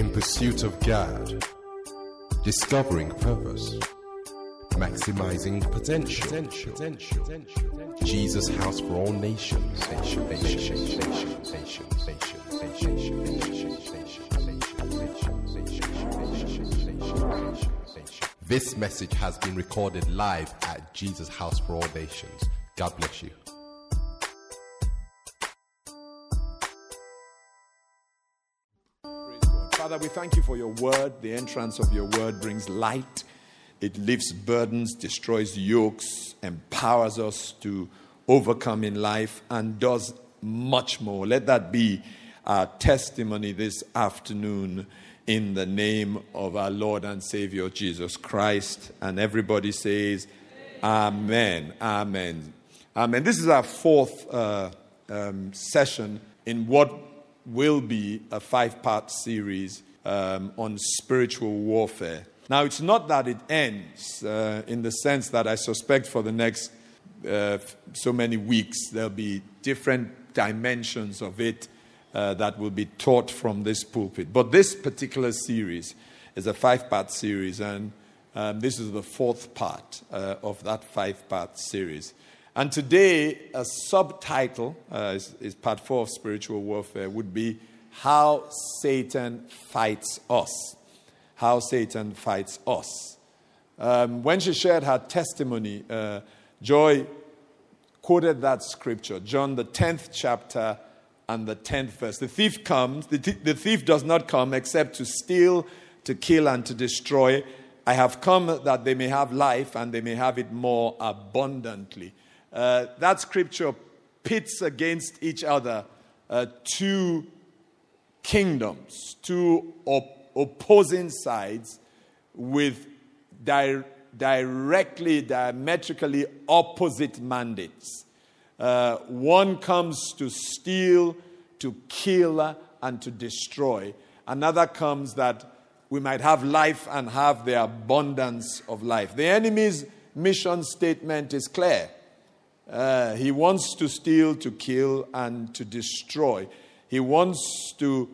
In pursuit of God, discovering purpose, maximizing potential. potential. potential. Jesus House for All Nations. Nation, nation, nation, nation, nation, nation, nation, nation, nation, This message has been recorded live at Jesus House for All Nations. God bless you. Father, we thank you for your word. The entrance of your word brings light, it lifts burdens, destroys yokes, empowers us to overcome in life, and does much more. Let that be our testimony this afternoon in the name of our Lord and Savior Jesus Christ. And everybody says, Amen. Amen. Amen. This is our fourth uh, um, session in what will be a five part series um, on spiritual warfare. Now, it's not that it ends uh, in the sense that I suspect for the next uh, so many weeks there'll be different dimensions of it uh, that will be taught from this pulpit. But this particular series is a five part series, and um, this is the fourth part uh, of that five part series. And today, a subtitle uh, is, is part four of spiritual warfare would be How Satan Fights Us. How Satan Fights Us. Um, when she shared her testimony, uh, Joy quoted that scripture, John, the 10th chapter and the 10th verse. The thief comes, the, th- the thief does not come except to steal, to kill, and to destroy. I have come that they may have life and they may have it more abundantly. Uh, that scripture pits against each other uh, two kingdoms, two op- opposing sides with di- directly, diametrically opposite mandates. Uh, one comes to steal, to kill, and to destroy. Another comes that we might have life and have the abundance of life. The enemy's mission statement is clear. Uh, he wants to steal, to kill, and to destroy. He wants to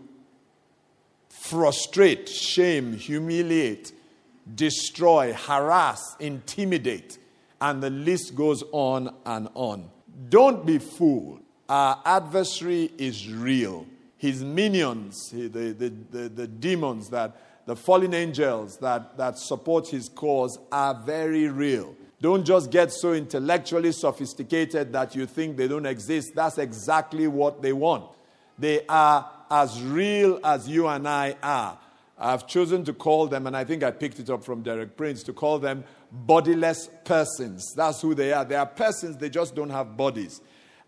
frustrate, shame, humiliate, destroy, harass, intimidate, and the list goes on and on. Don't be fooled. Our adversary is real. His minions, the, the, the, the demons, that, the fallen angels that, that support his cause are very real. Don't just get so intellectually sophisticated that you think they don't exist. That's exactly what they want. They are as real as you and I are. I've chosen to call them, and I think I picked it up from Derek Prince, to call them bodiless persons. That's who they are. They are persons, they just don't have bodies.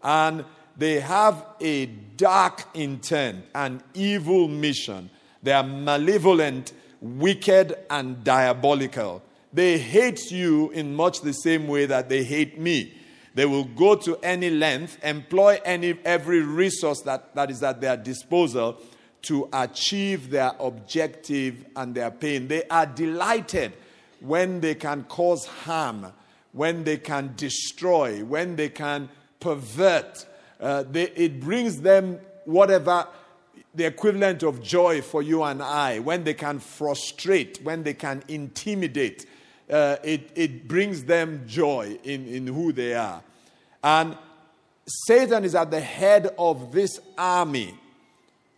And they have a dark intent, an evil mission. They are malevolent, wicked, and diabolical. They hate you in much the same way that they hate me. They will go to any length, employ any every resource that, that is at their disposal to achieve their objective and their pain. They are delighted when they can cause harm, when they can destroy, when they can pervert. Uh, they, it brings them whatever the equivalent of joy for you and I, when they can frustrate, when they can intimidate. Uh, it, it brings them joy in, in who they are. And Satan is at the head of this army.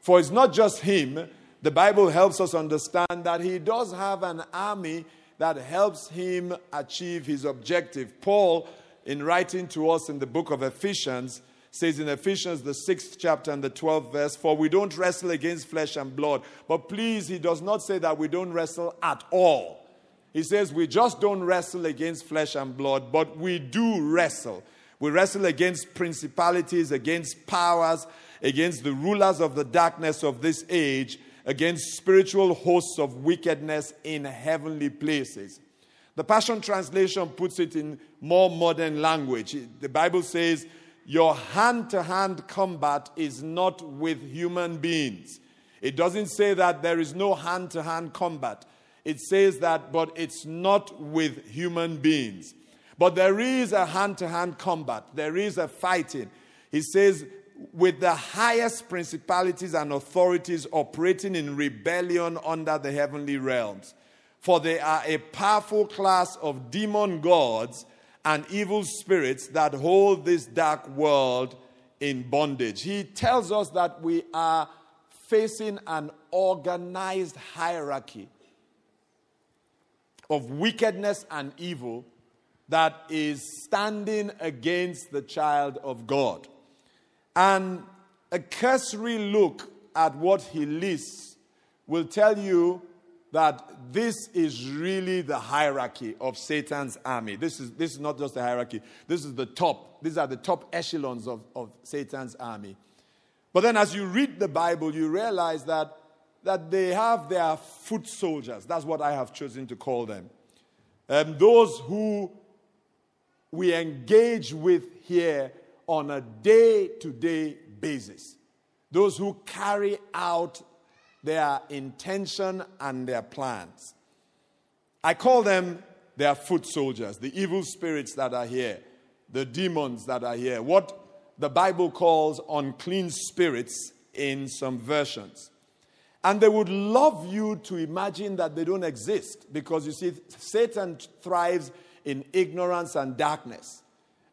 For it's not just him. The Bible helps us understand that he does have an army that helps him achieve his objective. Paul, in writing to us in the book of Ephesians, says in Ephesians, the sixth chapter and the 12th verse, For we don't wrestle against flesh and blood. But please, he does not say that we don't wrestle at all. He says we just don't wrestle against flesh and blood, but we do wrestle. We wrestle against principalities, against powers, against the rulers of the darkness of this age, against spiritual hosts of wickedness in heavenly places. The Passion Translation puts it in more modern language. The Bible says, Your hand to hand combat is not with human beings. It doesn't say that there is no hand to hand combat. It says that, but it's not with human beings. But there is a hand to hand combat, there is a fighting. He says, with the highest principalities and authorities operating in rebellion under the heavenly realms. For they are a powerful class of demon gods and evil spirits that hold this dark world in bondage. He tells us that we are facing an organized hierarchy of wickedness and evil that is standing against the child of God. And a cursory look at what he lists will tell you that this is really the hierarchy of Satan's army. This is, this is not just the hierarchy, this is the top. These are the top echelons of, of Satan's army. But then, as you read the Bible, you realize that, that they have their foot soldiers. That's what I have chosen to call them. Um, those who we engage with here on a day to day basis. Those who carry out their intention and their plans. I call them their foot soldiers, the evil spirits that are here, the demons that are here, what the Bible calls unclean spirits in some versions. And they would love you to imagine that they don't exist because you see, Satan thrives in ignorance and darkness.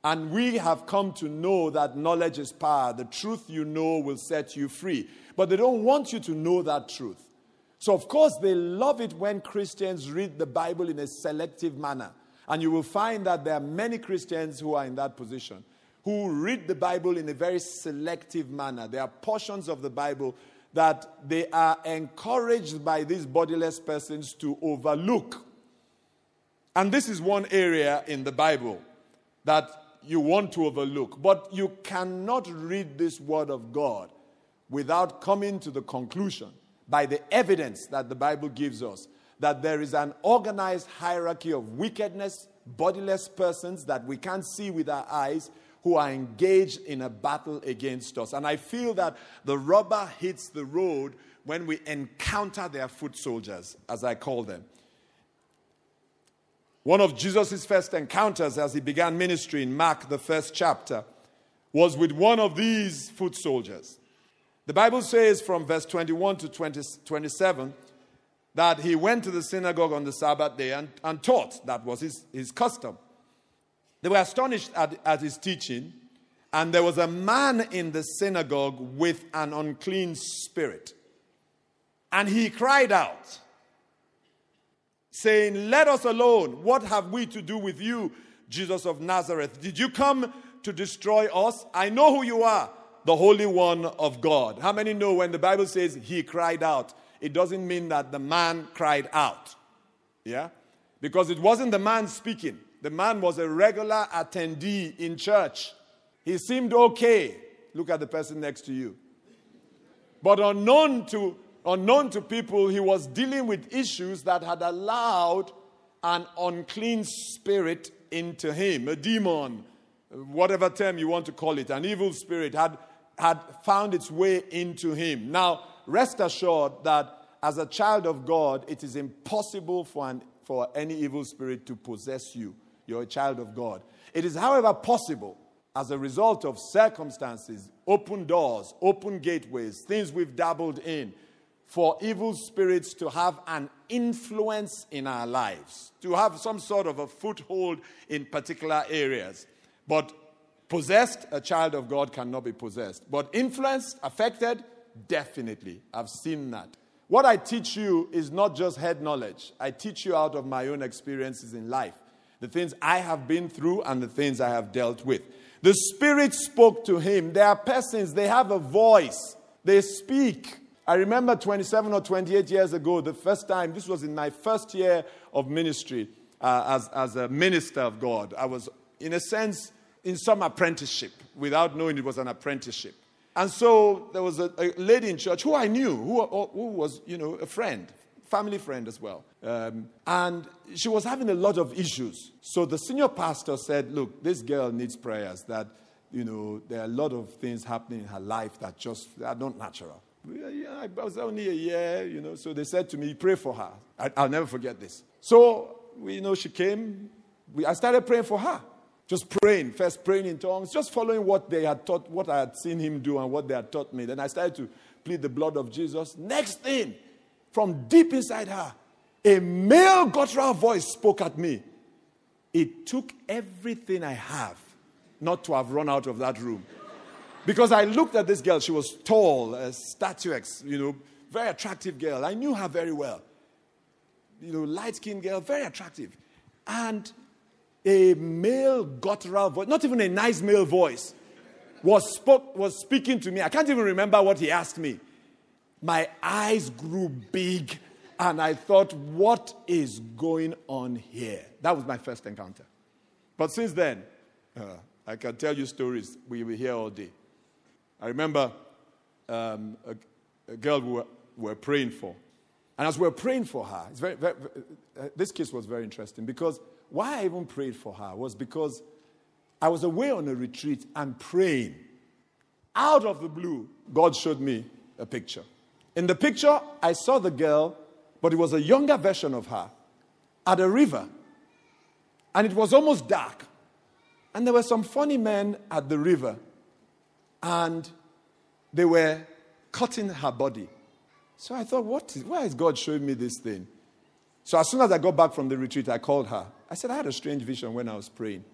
And we have come to know that knowledge is power. The truth you know will set you free. But they don't want you to know that truth. So, of course, they love it when Christians read the Bible in a selective manner. And you will find that there are many Christians who are in that position, who read the Bible in a very selective manner. There are portions of the Bible that they are encouraged by these bodiless persons to overlook. And this is one area in the Bible that you want to overlook. But you cannot read this word of God without coming to the conclusion by the evidence that the Bible gives us that there is an organized hierarchy of wickedness, bodiless persons that we can't see with our eyes who are engaged in a battle against us. And I feel that the rubber hits the road when we encounter their foot soldiers, as I call them. One of Jesus' first encounters as he began ministry in Mark, the first chapter, was with one of these foot soldiers. The Bible says from verse 21 to 20, 27 that he went to the synagogue on the Sabbath day and, and taught. That was his, his custom. They were astonished at, at his teaching, and there was a man in the synagogue with an unclean spirit. And he cried out saying, Let us alone. What have we to do with you, Jesus of Nazareth? Did you come to destroy us? I know who you are, the Holy One of God. How many know when the Bible says he cried out, it doesn't mean that the man cried out? Yeah? Because it wasn't the man speaking, the man was a regular attendee in church. He seemed okay. Look at the person next to you. But unknown to unknown to people, he was dealing with issues that had allowed an unclean spirit into him, a demon, whatever term you want to call it, an evil spirit had, had found its way into him. Now, rest assured that as a child of God, it is impossible for, an, for any evil spirit to possess you. You're a child of God. It is, however, possible as a result of circumstances, open doors, open gateways, things we've dabbled in, for evil spirits to have an influence in our lives, to have some sort of a foothold in particular areas. But possessed, a child of God cannot be possessed. But influenced, affected, definitely. I've seen that. What I teach you is not just head knowledge, I teach you out of my own experiences in life, the things I have been through and the things I have dealt with. The Spirit spoke to him. There are persons, they have a voice, they speak. I remember 27 or 28 years ago, the first time, this was in my first year of ministry uh, as, as a minister of God. I was, in a sense, in some apprenticeship without knowing it was an apprenticeship. And so there was a, a lady in church who I knew, who, who was, you know, a friend, family friend as well. Um, and she was having a lot of issues. So the senior pastor said, Look, this girl needs prayers, that, you know, there are a lot of things happening in her life that just are not natural. Yeah, I was only a year, you know. So they said to me, pray for her. I, will never forget this. So, you know, she came. We, I started praying for her. Just praying, first praying in tongues, just following what they had taught, what I had seen him do and what they had taught me. Then I started to plead the blood of Jesus. Next thing, from deep inside her, a male guttural voice spoke at me. It took everything I have not to have run out of that room. Because I looked at this girl, she was tall, a statuesque, you know, very attractive girl. I knew her very well. You know, light skinned girl, very attractive. And a male guttural voice, not even a nice male voice, was, spoke, was speaking to me. I can't even remember what he asked me. My eyes grew big, and I thought, what is going on here? That was my first encounter. But since then, uh, I can tell you stories we will hear all day. I remember um, a, a, girl we were, we were, praying for. And as we were praying for her, very, very, uh, this case was very interesting because why I even prayed for her was because I was away on a retreat and praying. Out of the blue, God showed me a picture. In the picture, I saw the girl, but it was a younger version of her at a river. And it was almost dark. And there were some funny men at the river. And they were cutting her body. So I thought, what is, why is God showing me this thing? So as soon as I got back from the retreat, I called her. I said, I had a strange vision when I was praying.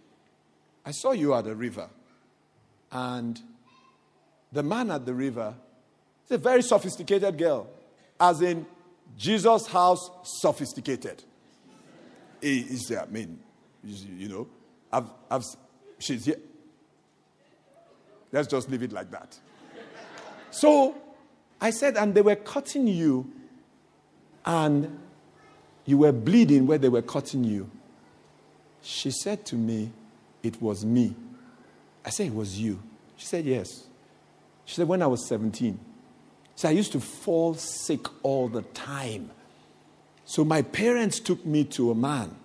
I saw you at the river. And the man at the river is a very sophisticated girl, as in Jesus' house sophisticated. He, he's, I mean, you know, I've, I've, she's here. Let's just leave it like that. So I said, and they were cutting you, and you were bleeding where they were cutting you. She said to me, It was me. I said, It was you. She said, Yes. She said, When I was 17. So I used to fall sick all the time. So my parents took me to a man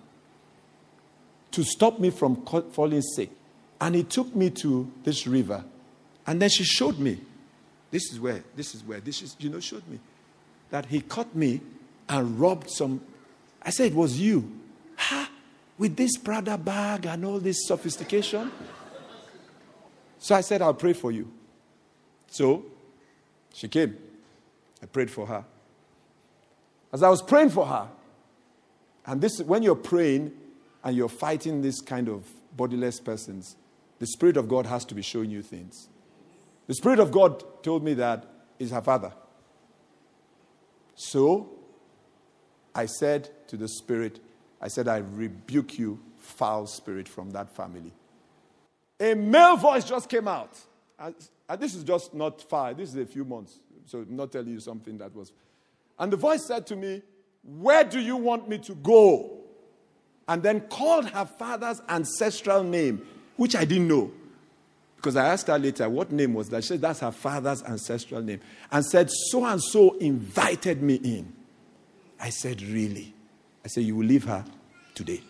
to stop me from falling sick. And he took me to this river. And then she showed me. This is where, this is where, this is, you know, showed me that he caught me and robbed some. I said, It was you. Ha! With this Prada bag and all this sophistication. So I said, I'll pray for you. So she came. I prayed for her. As I was praying for her, and this when you're praying and you're fighting this kind of bodiless persons, the Spirit of God has to be showing you things. The Spirit of God told me that is her father. So I said to the Spirit, I said, I rebuke you, foul spirit from that family. A male voice just came out. And, and this is just not far, this is a few months. So I'm not telling you something that was. And the voice said to me, Where do you want me to go? And then called her father's ancestral name, which I didn't know. Because I asked her later, what name was that? She said, that's her father's ancestral name. And said, so and so invited me in. I said, really? I said, you will leave her today.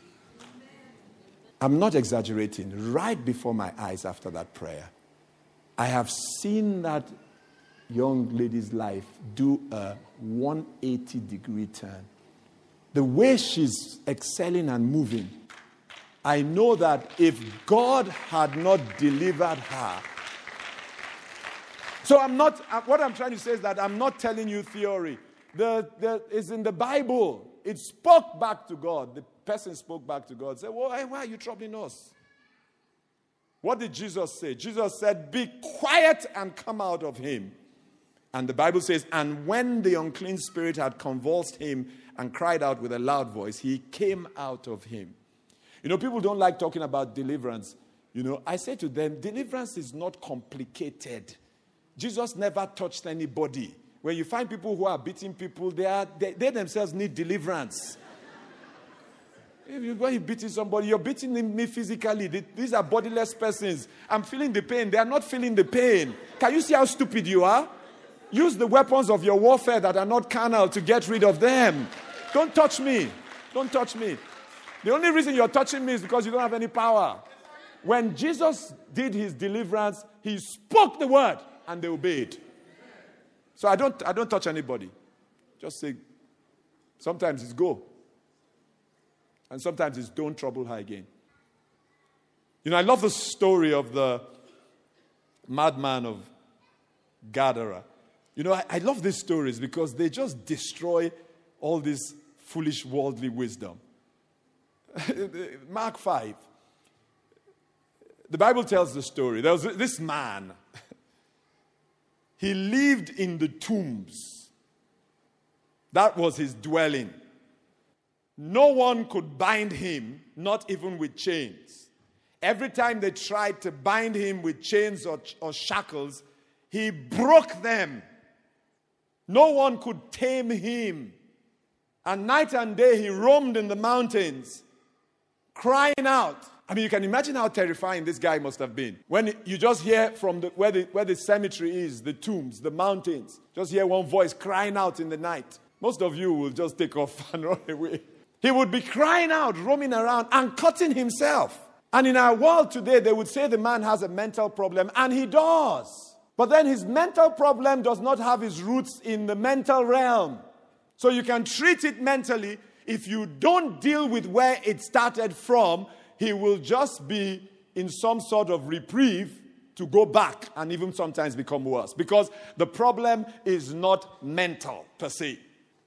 I'm not exaggerating. Right before my eyes after that prayer, I have seen that young lady's life do a 180 degree turn. The way she's excelling and moving, I know that if God had not delivered her, so I'm not, uh, what I'm trying to say is that I'm not telling you theory. The, the, it's in the Bible. It spoke back to God. The person spoke back to God, said, well, why are you troubling us? What did Jesus say? Jesus said, Be quiet and come out of him. And the Bible says, And when the unclean spirit had convulsed him and cried out with a loud voice, he came out of him. You know, people don't like talking about deliverance. You know, I say to them, deliverance is not complicated. Jesus never touched anybody. When you find people who are beating people, they, are, they, they themselves need deliverance. If you go beating somebody, you're beating me physically. These are bodiless persons. I'm feeling the pain. They are not feeling the pain. Can you see how stupid you are? Use the weapons of your warfare that are not carnal to get rid of them. Don't touch me. Don't touch me. The only reason you're touching me is because you don't have any power. When Jesus did his deliverance, he spoke the word and they obeyed. So I don't, I don't touch anybody. Just say, sometimes it's go. And sometimes it's don't trouble her again. You know, I love the story of the madman of Gadara. You know, I, I love these stories because they just destroy all this foolish worldly wisdom. Mark 5. The Bible tells the story. There was this man, he lived in the tombs. That was his dwelling. No one could bind him, not even with chains. Every time they tried to bind him with chains or, or shackles, he broke them. No one could tame him. And night and day he roamed in the mountains, crying out. I mean, you can imagine how terrifying this guy must have been. When you just hear from the, where, the, where the cemetery is, the tombs, the mountains, just hear one voice crying out in the night. Most of you will just take off and run away. He would be crying out, roaming around, and cutting himself. And in our world today, they would say the man has a mental problem, and he does. But then his mental problem does not have his roots in the mental realm. So you can treat it mentally. If you don't deal with where it started from, he will just be in some sort of reprieve to go back and even sometimes become worse because the problem is not mental per se.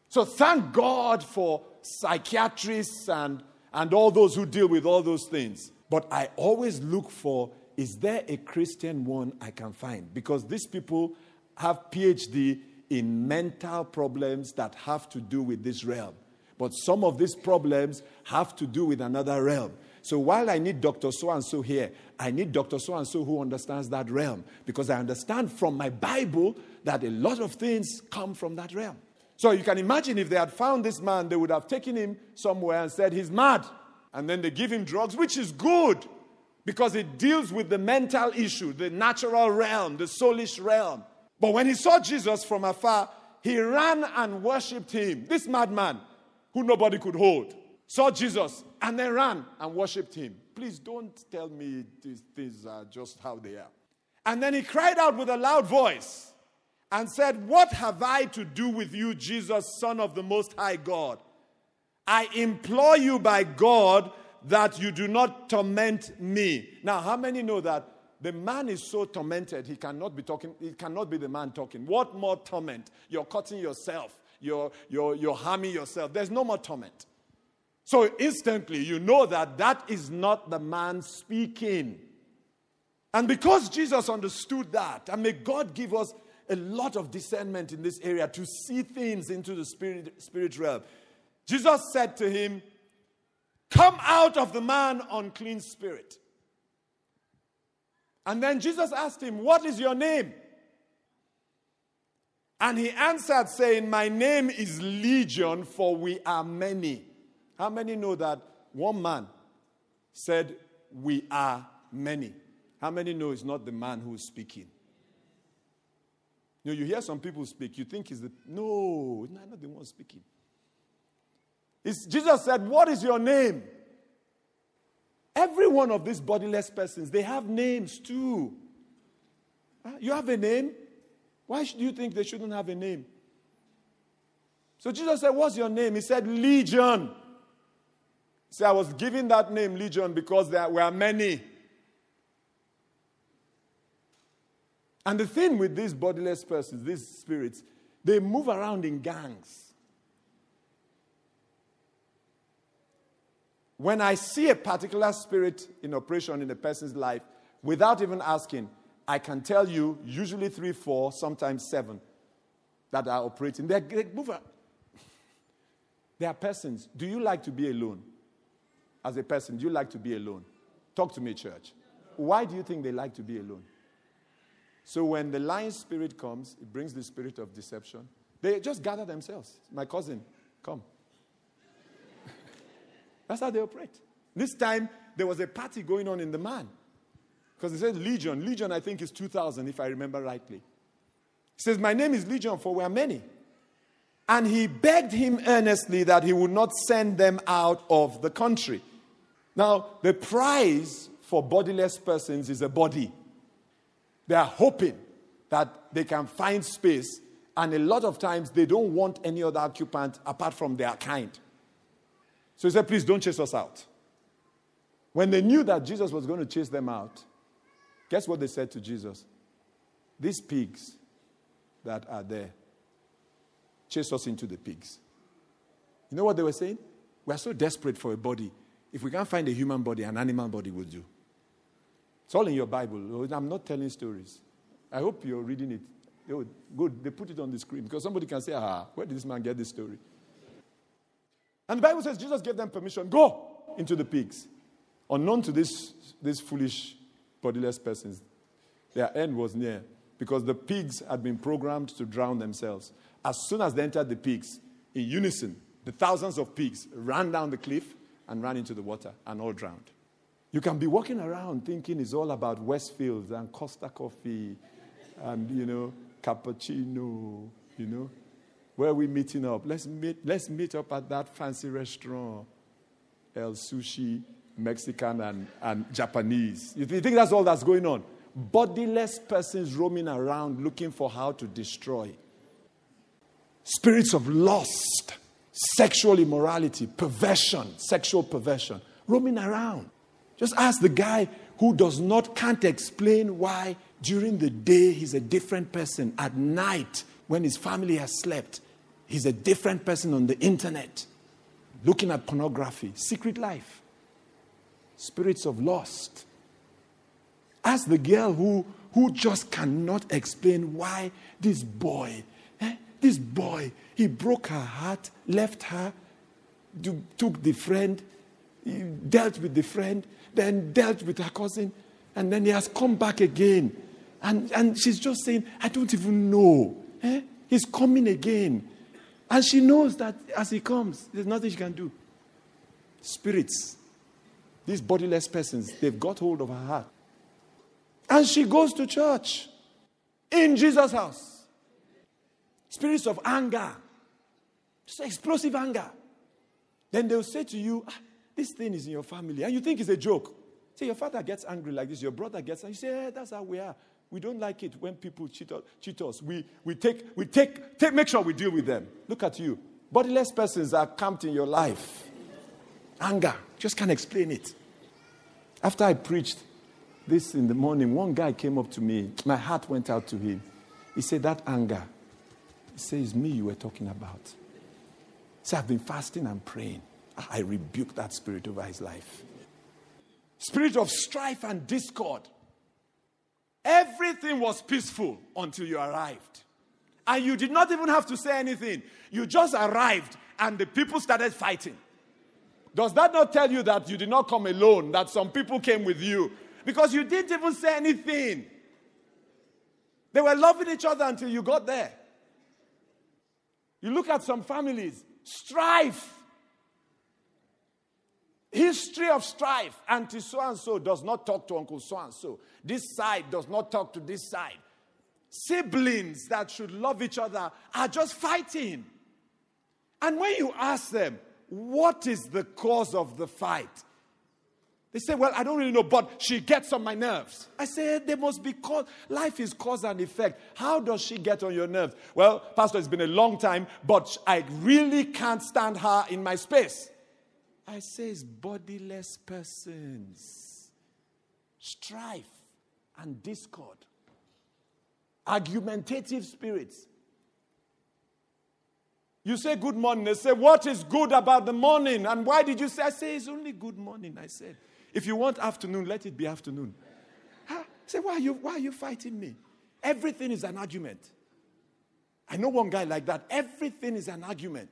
So thank God for psychiatrists and, and all those who deal with all those things. But I always look for is there a Christian one I can find? Because these people have PhD in mental problems that have to do with this realm. But some of these problems have to do with another realm. So while I need Dr. So and so here, I need Dr. So and so who understands that realm because I understand from my Bible that a lot of things come from that realm. So you can imagine if they had found this man, they would have taken him somewhere and said, He's mad and then they give him drugs, which is good because it deals with the mental issue, the natural realm, the soulish realm. But when he saw Jesus from afar, he ran and worshipped him. This madman, who nobody could hold, saw Jesus and then ran and worshipped him. Please don't tell me these things are just how they are. And then he cried out with a loud voice and said, What have I to do with you, Jesus, Son of the Most High God? I implore you by God that you do not torment me. Now, how many know that the man is so tormented he cannot be talking, it cannot be the man talking. What more torment? You're cutting yourself, you're, you're, you're harming yourself. There's no more torment. So instantly you know that that is not the man speaking. And because Jesus understood that, and may God give us a lot of discernment in this area to see things into the spirit, spirit realm. Jesus said to him, Come out of the man, unclean spirit. And then Jesus asked him, What is your name? And he answered, saying, My name is Legion, for we are many. How many know that one man said, We are many? How many know it's not the man who is speaking? You know, you hear some people speak, you think he's the. No, not the one speaking. It's, Jesus said, What is your name? Every one of these bodiless persons, they have names too. Ah, you have a name? Why do you think they shouldn't have a name? So Jesus said, What's your name? He said, Legion. See, I was given that name, Legion, because there were many. And the thing with these bodiless persons, these spirits, they move around in gangs. When I see a particular spirit in operation in a person's life, without even asking, I can tell you usually three, four, sometimes seven that are operating. They're, they move They are persons. Do you like to be alone? As a person, do you like to be alone? Talk to me, church. Why do you think they like to be alone? So when the lion spirit comes, it brings the spirit of deception. They just gather themselves. My cousin, come. That's how they operate. This time, there was a party going on in the man. Because he said Legion. Legion, I think, is 2,000, if I remember rightly. He says, My name is Legion, for we are many. And he begged him earnestly that he would not send them out of the country. Now, the prize for bodiless persons is a body. They are hoping that they can find space, and a lot of times they don't want any other occupant apart from their kind. So he said, Please don't chase us out. When they knew that Jesus was going to chase them out, guess what they said to Jesus? These pigs that are there, chase us into the pigs. You know what they were saying? We are so desperate for a body. If we can't find a human body, an animal body will do. It's all in your Bible. I'm not telling stories. I hope you're reading it. Oh, good. They put it on the screen because somebody can say, ah, where did this man get this story? And the Bible says Jesus gave them permission go into the pigs. Unknown to this, these foolish, bodiless persons, their end was near because the pigs had been programmed to drown themselves. As soon as they entered the pigs, in unison, the thousands of pigs ran down the cliff and ran into the water and all drowned. You can be walking around thinking it's all about Westfields and Costa Coffee and, you know, cappuccino, you know. Where are we meeting up? Let's meet, let's meet up at that fancy restaurant, El Sushi, Mexican and, and Japanese. You think that's all that's going on? Bodiless persons roaming around looking for how to destroy. Spirits of lust, sexual immorality, perversion, sexual perversion, roaming around. Just ask the guy who does not, can't explain why during the day he's a different person. At night, when his family has slept, he's a different person on the internet, looking at pornography, secret life, spirits of lust. Ask the girl who, who just cannot explain why this boy, eh, this boy, he broke her heart, left her, took the friend, dealt with the friend, then dealt with her cousin, and then he has come back again. And, and she's just saying, I don't even know. Eh? He's coming again. And she knows that as he comes, there's nothing she can do. Spirits, these bodiless persons, they've got hold of her heart. And she goes to church in Jesus' house. Spirits of anger, just explosive anger. Then they'll say to you, ah, This thing is in your family. And you think it's a joke. Say, Your father gets angry like this, your brother gets angry. You say, hey, That's how we are. We don't like it when people cheat, cheat us. We, we, take, we take, take, make sure we deal with them. Look at you. Bodiless persons are camped in your life. Anger. Just can't explain it. After I preached this in the morning, one guy came up to me. My heart went out to him. He said, That anger. He says, Me you were talking about. He said, I've been fasting and praying. I rebuke that spirit over his life. Spirit of strife and discord. Everything was peaceful until you arrived. And you did not even have to say anything. You just arrived and the people started fighting. Does that not tell you that you did not come alone, that some people came with you? Because you didn't even say anything. They were loving each other until you got there. You look at some families, strife. History of strife. Auntie so and so does not talk to Uncle so and so. This side does not talk to this side. Siblings that should love each other are just fighting. And when you ask them, what is the cause of the fight? They say, Well, I don't really know, but she gets on my nerves. I say, There must be cause. Life is cause and effect. How does she get on your nerves? Well, Pastor, it's been a long time, but I really can't stand her in my space. I say, It's bodiless persons, strife and discord, argumentative spirits. You say good morning. They say, What is good about the morning? And why did you say? I say, It's only good morning. I said, If you want afternoon, let it be afternoon. Huh? Say, why are, you, why are you fighting me? Everything is an argument. I know one guy like that. Everything is an argument.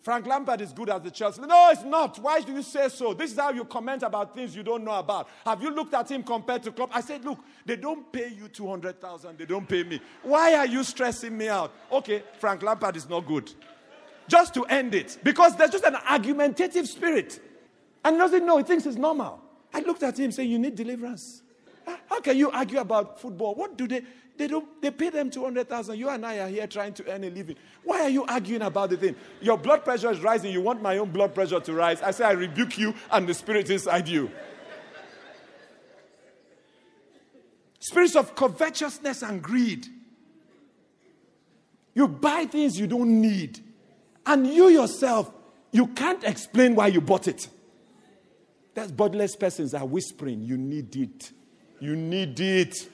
Frank Lampard is good as the Chelsea. No, it's not. Why do you say so? This is how you comment about things you don't know about. Have you looked at him compared to Klopp? I said, look, they don't pay you 200,000. They don't pay me. Why are you stressing me out? Okay, Frank Lampard is not good. Just to end it. Because there's just an argumentative spirit. And he doesn't know. He thinks it's normal. I looked at him saying, you need deliverance. How can you argue about football? What do they... They don't. They pay them two hundred thousand. You and I are here trying to earn a living. Why are you arguing about the thing? Your blood pressure is rising. You want my own blood pressure to rise. I say I rebuke you and the spirit inside you. Spirits of covetousness and greed. You buy things you don't need, and you yourself you can't explain why you bought it. That's bodiless persons are whispering, you need it. You need it.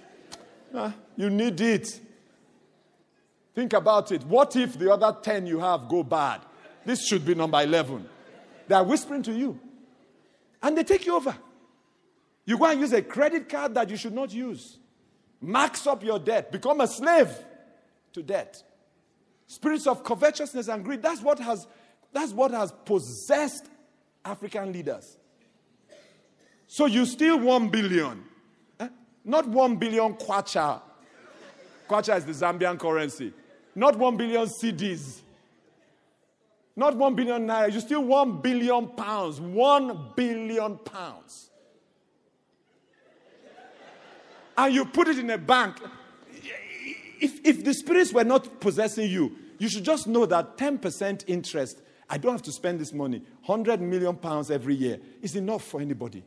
Uh, you need it. Think about it. What if the other 10 you have go bad? This should be number 11. They are whispering to you. And they take you over. You go and use a credit card that you should not use. Max up your debt. Become a slave to debt. Spirits of covetousness and greed. That's what has, that's what has possessed African leaders. So you steal one billion. Not one billion kwacha. Kwacha is the Zambian currency. Not one billion cedis. Not one billion naira. You steal one billion pounds. One billion pounds. And you put it in a bank. If, if the spirits were not possessing you, you should just know that 10% interest, I don't have to spend this money. 100 million pounds every year is enough for anybody.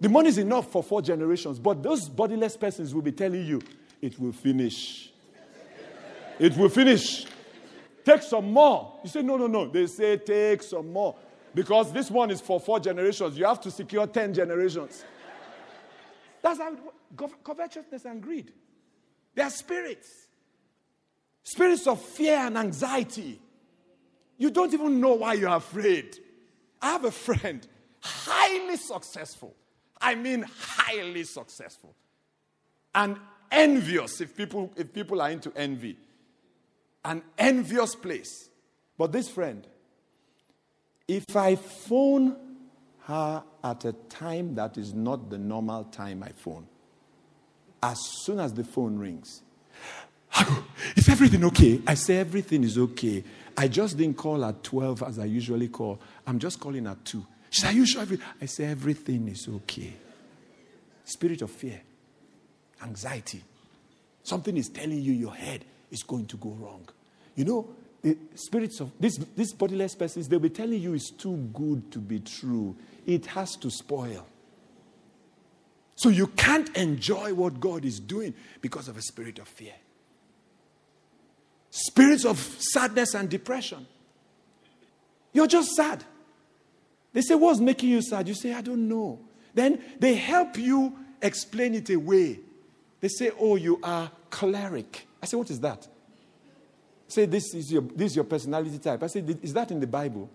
The money is enough for four generations, but those bodiless persons will be telling you, it will finish. It will finish. Take some more. You say, no, no, no. They say, take some more. Because this one is for four generations. You have to secure 10 generations. That's how covetousness and greed. They are spirits. Spirits of fear and anxiety. You don't even know why you're afraid. I have a friend, highly successful. I mean, highly successful. And envious if people, if people are into envy. An envious place. But this friend, if I phone her at a time that is not the normal time I phone, as soon as the phone rings, is everything okay? I say everything is okay. I just didn't call at 12 as I usually call. I'm just calling at 2. She said, Are you sure? I say, Everything is okay. Spirit of fear, anxiety. Something is telling you your head is going to go wrong. You know, the spirits of this, these bodiless persons, they'll be telling you it's too good to be true. It has to spoil. So you can't enjoy what God is doing because of a spirit of fear. Spirits of sadness and depression. You're just sad. They say, What's making you sad? You say, I don't know. Then they help you explain it away. They say, Oh, you are choleric. I say, What is that? Say, this is your, this is your personality type. I say, Is that in the Bible?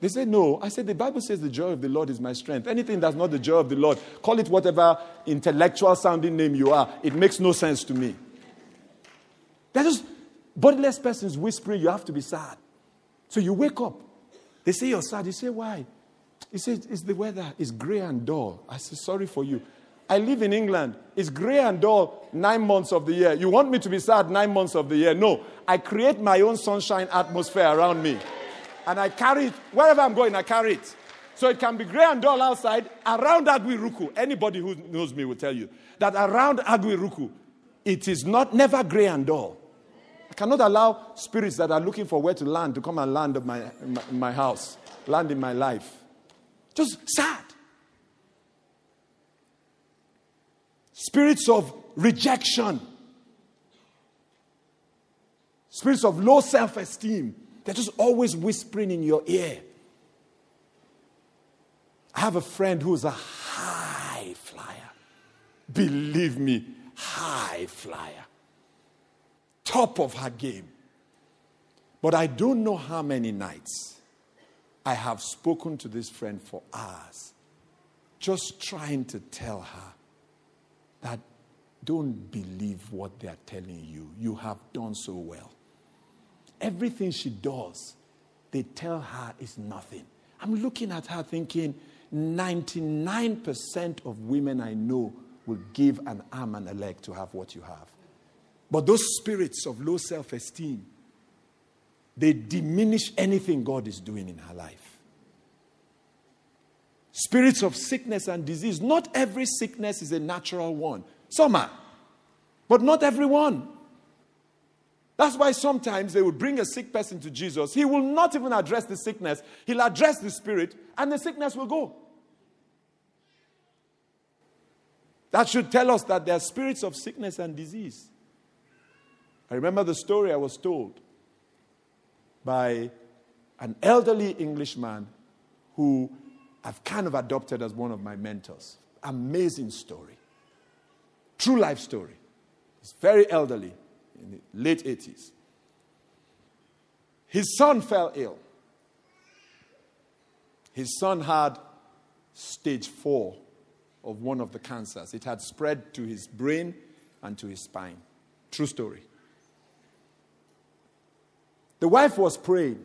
They say, No. I said, The Bible says the joy of the Lord is my strength. Anything that's not the joy of the Lord, call it whatever intellectual sounding name you are, it makes no sense to me. They're just bodiless persons whispering, You have to be sad. So you wake up. They say you're sad. You say, Why? He said, It's the weather. It's gray and dull. I say, Sorry for you. I live in England. It's gray and dull nine months of the year. You want me to be sad nine months of the year? No. I create my own sunshine atmosphere around me. And I carry it. Wherever I'm going, I carry it. So it can be gray and dull outside. Around Agu Irukwu, anybody who knows me will tell you that around Agu Irukwu, it is not never gray and dull. Cannot allow spirits that are looking for where to land to come and land in my, my, my house, land in my life. Just sad. Spirits of rejection. Spirits of low self esteem. They're just always whispering in your ear. I have a friend who's a high flyer. Believe me, high flyer. Top of her game. But I don't know how many nights I have spoken to this friend for hours, just trying to tell her that don't believe what they are telling you. You have done so well. Everything she does, they tell her is nothing. I'm looking at her thinking 99% of women I know will give an arm and a leg to have what you have. But those spirits of low self esteem, they diminish anything God is doing in her life. Spirits of sickness and disease. Not every sickness is a natural one. Some are, but not everyone. That's why sometimes they will bring a sick person to Jesus. He will not even address the sickness, he'll address the spirit, and the sickness will go. That should tell us that there are spirits of sickness and disease. I remember the story I was told by an elderly Englishman who I've kind of adopted as one of my mentors. Amazing story. True life story. He's very elderly, in the late 80s. His son fell ill. His son had stage four of one of the cancers. It had spread to his brain and to his spine. True story. The wife was praying.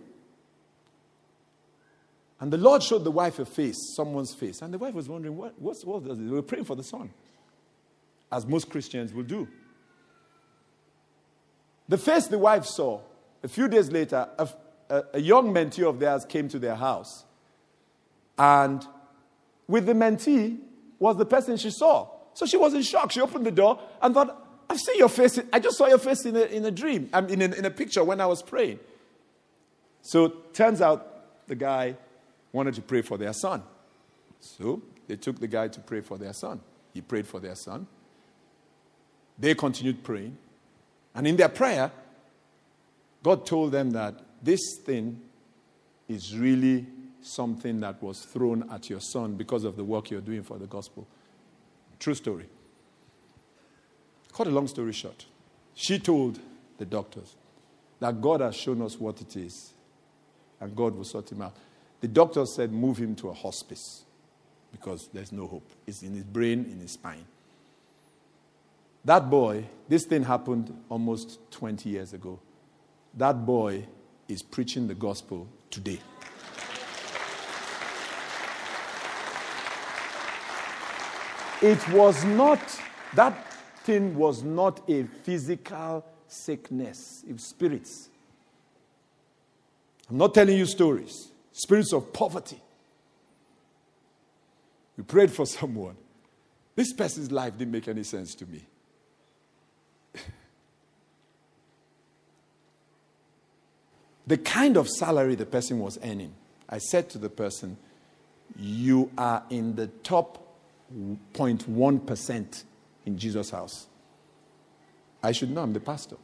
And the Lord showed the wife a face, someone's face. And the wife was wondering, what, what's, what does it? They were praying for the son, as most Christians will do. The face the wife saw, a few days later, a, a, a young mentee of theirs came to their house. And with the mentee was the person she saw. So she was in shock. She opened the door and thought, I've seen your face. I just saw your face in a, in a dream, I mean, in, a, in a picture when I was praying. So turns out the guy wanted to pray for their son. So they took the guy to pray for their son. He prayed for their son. They continued praying. And in their prayer, God told them that this thing is really something that was thrown at your son because of the work you're doing for the gospel. True story. Cut a long story short. She told the doctors that God has shown us what it is, and God will sort him out. The doctors said, move him to a hospice because there's no hope. It's in his brain, in his spine. That boy, this thing happened almost 20 years ago. That boy is preaching the gospel today. It was not, that thing was not a physical sickness, it was spirits. I'm not telling you stories, spirits of poverty. We prayed for someone. This person's life didn't make any sense to me. the kind of salary the person was earning, I said to the person, You are in the top 0.1% in Jesus House. I should know, I'm the pastor.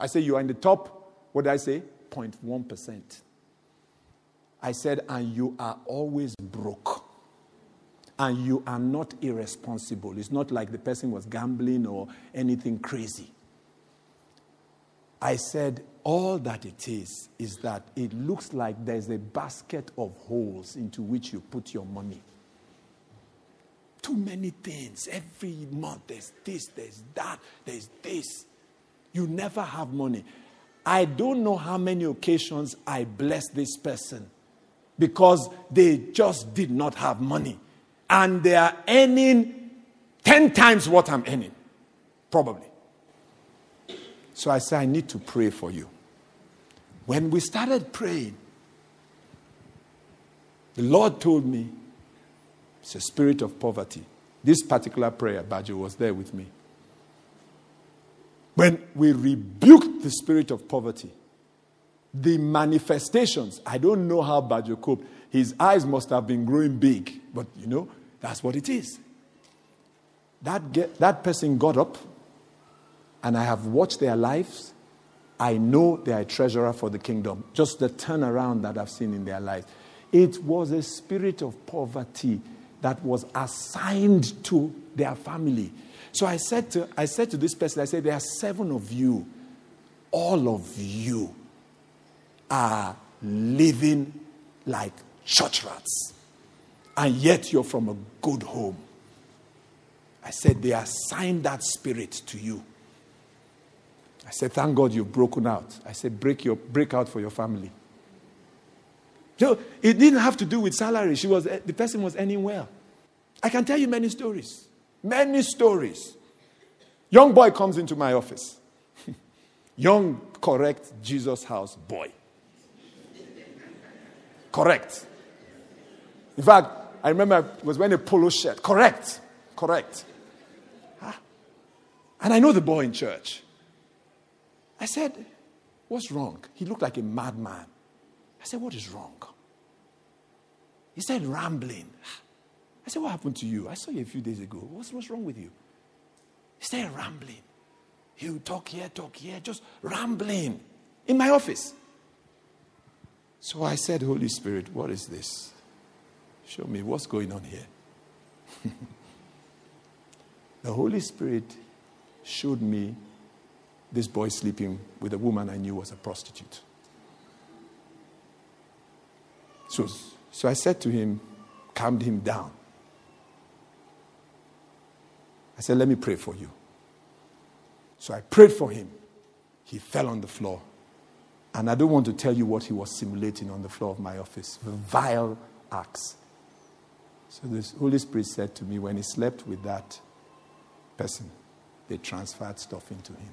I say, You are in the top, what did I say? 0.1%. I said, And you are always broke. And you are not irresponsible. It's not like the person was gambling or anything crazy. I said, all that it is, is that it looks like there's a basket of holes into which you put your money too many things. Every month there's this, there's that, there's this. You never have money. I don't know how many occasions I bless this person because they just did not have money. And they are earning 10 times what I'm earning, probably. So I said, I need to pray for you. When we started praying, the Lord told me, it's a spirit of poverty. This particular prayer, Bajo was there with me. When we rebuked the spirit of poverty, the manifestations, I don't know how Bajo coped. His eyes must have been growing big, but you know, that's what it is. That, get, that person got up, and I have watched their lives. I know they are a treasurer for the kingdom. Just the turnaround that I've seen in their lives. It was a spirit of poverty that was assigned to their family. So I said to, I said to this person, I said, There are seven of you. All of you are living like church rats. And yet you're from a good home. I said, They assigned that spirit to you. I said, Thank God you've broken out. I said, Break, your, break out for your family. So it didn't have to do with salary. She was, eh, the person was earning well. I can tell you many stories. Many stories. Young boy comes into my office. Young, correct Jesus House boy. correct. In fact, I remember it was wearing a polo shirt. Correct. Correct. Ah. And I know the boy in church. I said, What's wrong? He looked like a madman. Said, What is wrong? He said, Rambling. I said, What happened to you? I saw you a few days ago. What's, what's wrong with you? He started rambling. He would talk here, talk here, just rambling in my office. So I said, Holy Spirit, what is this? Show me what's going on here. the Holy Spirit showed me this boy sleeping with a woman I knew was a prostitute. So, so I said to him, calmed him down. I said, Let me pray for you. So I prayed for him. He fell on the floor. And I don't want to tell you what he was simulating on the floor of my office vile acts. So the Holy Spirit said to me, when he slept with that person, they transferred stuff into him.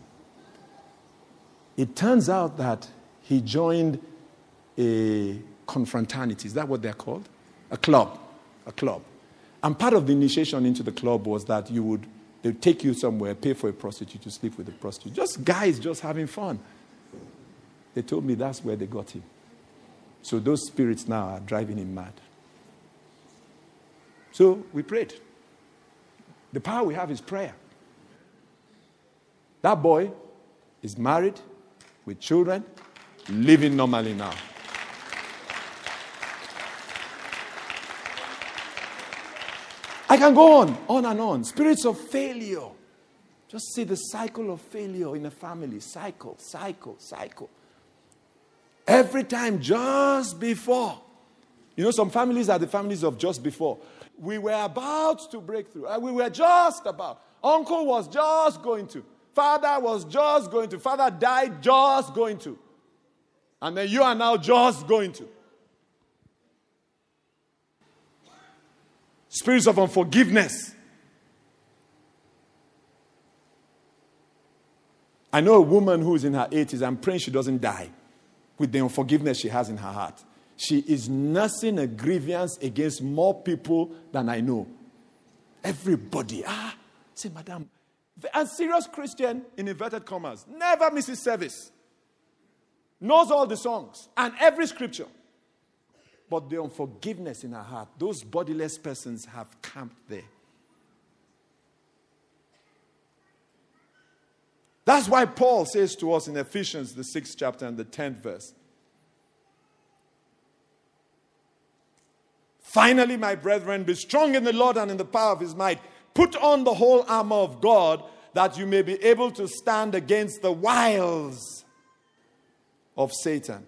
It turns out that he joined a confraternity. Is that what they're called? A club. A club. And part of the initiation into the club was that you would they would take you somewhere, pay for a prostitute to sleep with a prostitute. Just guys just having fun. They told me that's where they got him. So those spirits now are driving him mad. So we prayed. The power we have is prayer. That boy is married with children, living normally now. I can go on, on and on. Spirits of failure. Just see the cycle of failure in a family. Cycle, cycle, cycle. Every time, just before. You know, some families are the families of just before. We were about to break through. Uh, we were just about. Uncle was just going to. Father was just going to. Father died just going to. And then you are now just going to. Spirits of unforgiveness. I know a woman who is in her 80s. I'm praying she doesn't die with the unforgiveness she has in her heart. She is nursing a grievance against more people than I know. Everybody. Ah, say, Madam, a serious Christian, in inverted commas, never misses service, knows all the songs and every scripture. But the unforgiveness in her heart, those bodiless persons have camped there. That's why Paul says to us in Ephesians, the sixth chapter and the tenth verse. Finally, my brethren, be strong in the Lord and in the power of his might. Put on the whole armor of God that you may be able to stand against the wiles of Satan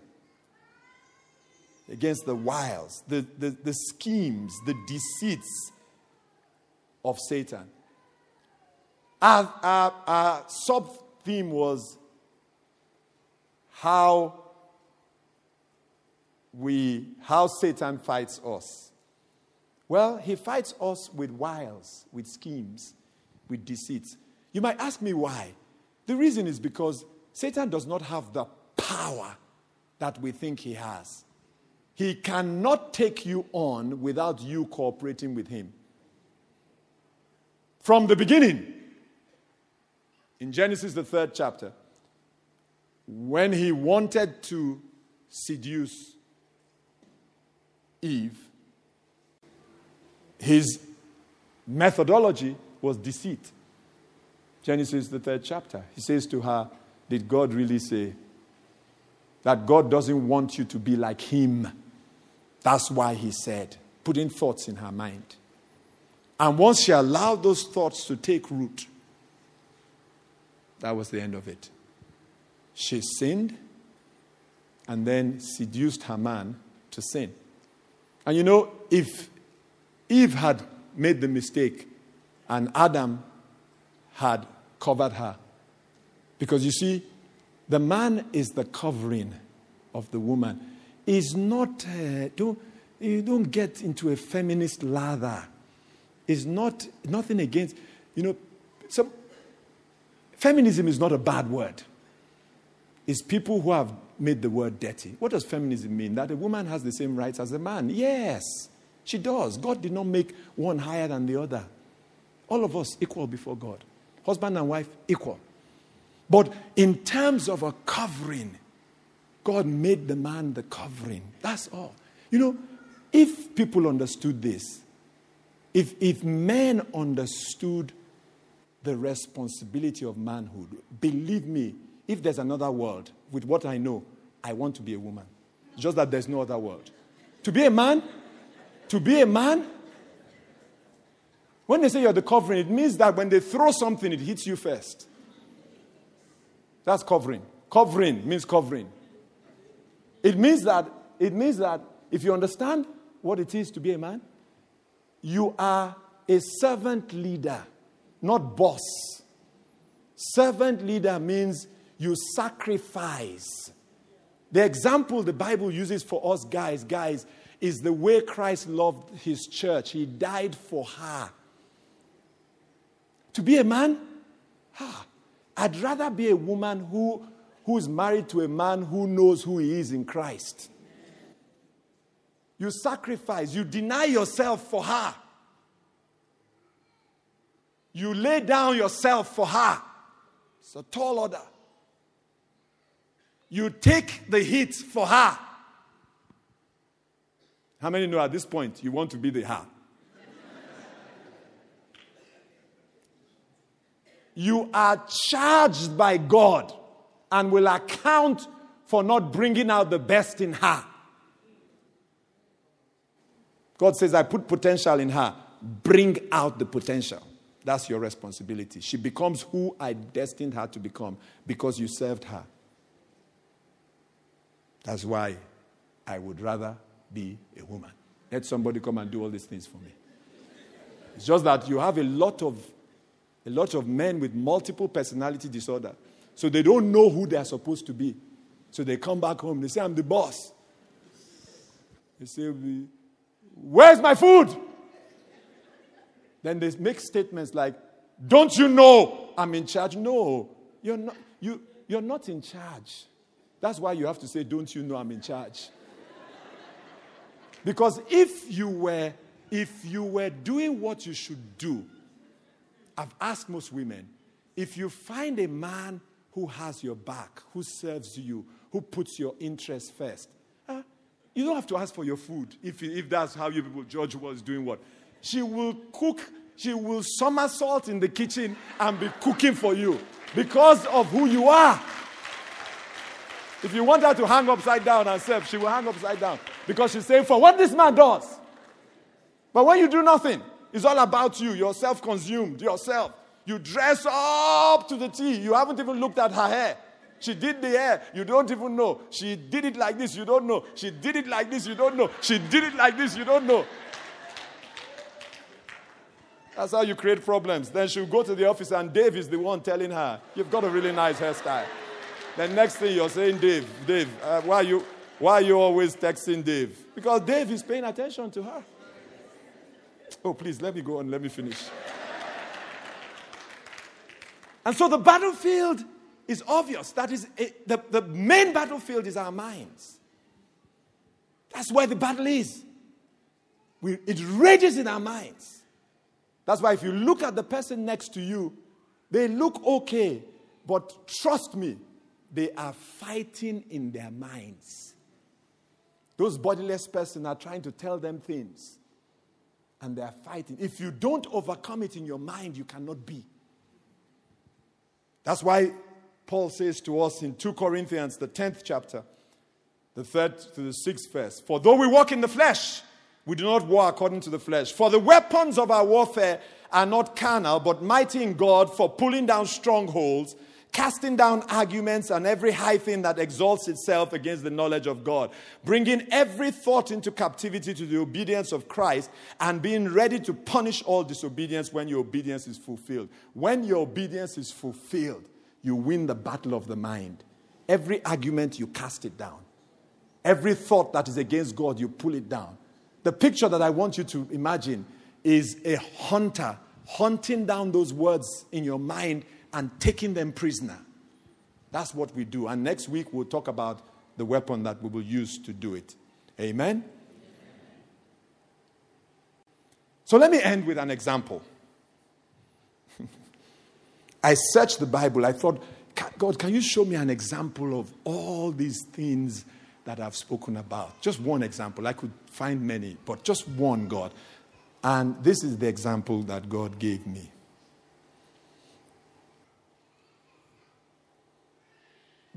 against the wiles, the, the, the schemes, the deceits of Satan. Our, our, our sub theme was how we how Satan fights us. Well, he fights us with wiles, with schemes, with deceits. You might ask me why. The reason is because Satan does not have the power that we think he has. He cannot take you on without you cooperating with him. From the beginning, in Genesis, the third chapter, when he wanted to seduce Eve, his methodology was deceit. Genesis, the third chapter. He says to her, Did God really say that God doesn't want you to be like him? That's why he said, putting thoughts in her mind. And once she allowed those thoughts to take root, that was the end of it. She sinned and then seduced her man to sin. And you know, if Eve had made the mistake and Adam had covered her, because you see, the man is the covering of the woman is not, uh, don't, you don't get into a feminist lather. It's not, nothing against, you know, feminism is not a bad word. It's people who have made the word dirty. What does feminism mean? That a woman has the same rights as a man. Yes, she does. God did not make one higher than the other. All of us equal before God. Husband and wife equal. But in terms of a covering, God made the man the covering. That's all. You know, if people understood this, if, if men understood the responsibility of manhood, believe me, if there's another world, with what I know, I want to be a woman. Just that there's no other world. To be a man, To be a man? When they say you're the covering, it means that when they throw something, it hits you first. That's covering. Covering means covering. It means that it means that if you understand what it is to be a man, you are a servant leader, not boss. Servant leader means you sacrifice. The example the Bible uses for us guys, guys, is the way Christ loved his church. He died for her. To be a man, ah, I'd rather be a woman who, who's married to a man who knows who he is in Christ. You sacrifice, you deny yourself for her. You lay down yourself for her. It's a tall order. You take the heat for her. How many know at this point you want to be the her? you are charged by God and will account for not bringing out the best in her. God says, I put potential in her. Bring out the potential. That's your responsibility. She becomes who I destined her to become because you served her. That's why I would rather be a woman. Let somebody come and do all these things for me. It's just that you have a lot of a lot of men with multiple personality disorder. So they don't know who they are supposed to be. So they come back home. They say, I'm the boss. They say, Where's my food? Then they make statements like, Don't you know I'm in charge? No, you're not, you, you're not in charge. That's why you have to say, Don't you know I'm in charge? Because if you were, if you were doing what you should do, I've asked most women, if you find a man who has your back, who serves you, who puts your interests first, uh, you don't have to ask for your food if, if that's how you people judge what's doing what. She will cook, she will somersault in the kitchen and be cooking for you because of who you are. If you want her to hang upside down and serve, she will hang upside down because she's saying, For what this man does. But when you do nothing, it's all about you. You're self consumed, yourself. You dress up to the T. You haven't even looked at her hair. She did the hair. You don't even know. She did it like this. You don't know. She did it like this. You don't know. She did it like this. You don't know. That's how you create problems. Then she'll go to the office and Dave is the one telling her, You've got a really nice hairstyle. The next thing you're saying, Dave, Dave, uh, why, are you, why are you always texting Dave? Because Dave is paying attention to her. Oh, please, let me go on. Let me finish. And so the battlefield is obvious. That is, a, the, the main battlefield is our minds. That's where the battle is. We, it rages in our minds. That's why if you look at the person next to you, they look okay, but trust me, they are fighting in their minds. Those bodiless persons are trying to tell them things, and they are fighting. If you don't overcome it in your mind, you cannot be. That's why Paul says to us in 2 Corinthians, the 10th chapter, the third to the sixth verse For though we walk in the flesh, we do not war according to the flesh. For the weapons of our warfare are not carnal, but mighty in God for pulling down strongholds casting down arguments and every high thing that exalts itself against the knowledge of God, bringing every thought into captivity to the obedience of Christ, and being ready to punish all disobedience when your obedience is fulfilled. When your obedience is fulfilled, you win the battle of the mind. Every argument, you cast it down. Every thought that is against God, you pull it down. The picture that I want you to imagine is a hunter hunting down those words in your mind and taking them prisoner. That's what we do. And next week we'll talk about the weapon that we will use to do it. Amen? So let me end with an example. I searched the Bible. I thought, God, can you show me an example of all these things that I've spoken about? Just one example. I could find many, but just one, God. And this is the example that God gave me.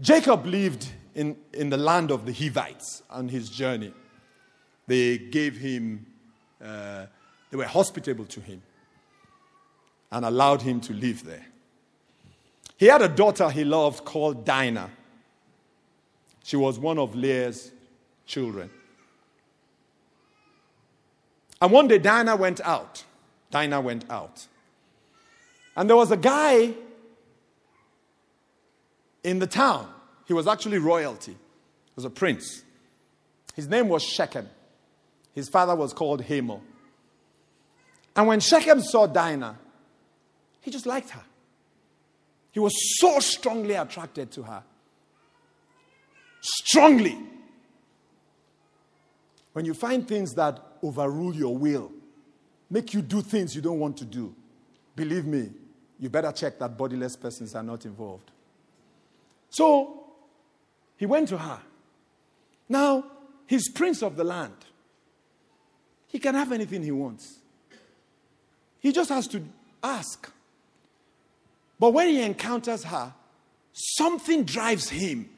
Jacob lived in, in the land of the Hivites on his journey. They gave him uh, they were hospitable to him and allowed him to live there. He had a daughter he loved called Dinah. She was one of Leah's children. And one day Dinah went out. Dinah went out. And there was a guy in the town. He was actually royalty, he was a prince. His name was Shechem. His father was called Hamor. And when Shechem saw Dinah, he just liked her. He was so strongly attracted to her. Strongly. When you find things that overrule your will, make you do things you don't want to do, believe me, you better check that bodiless persons are not involved. So he went to her. Now, he's prince of the land. He can have anything he wants. He just has to ask. But when he encounters her, something drives him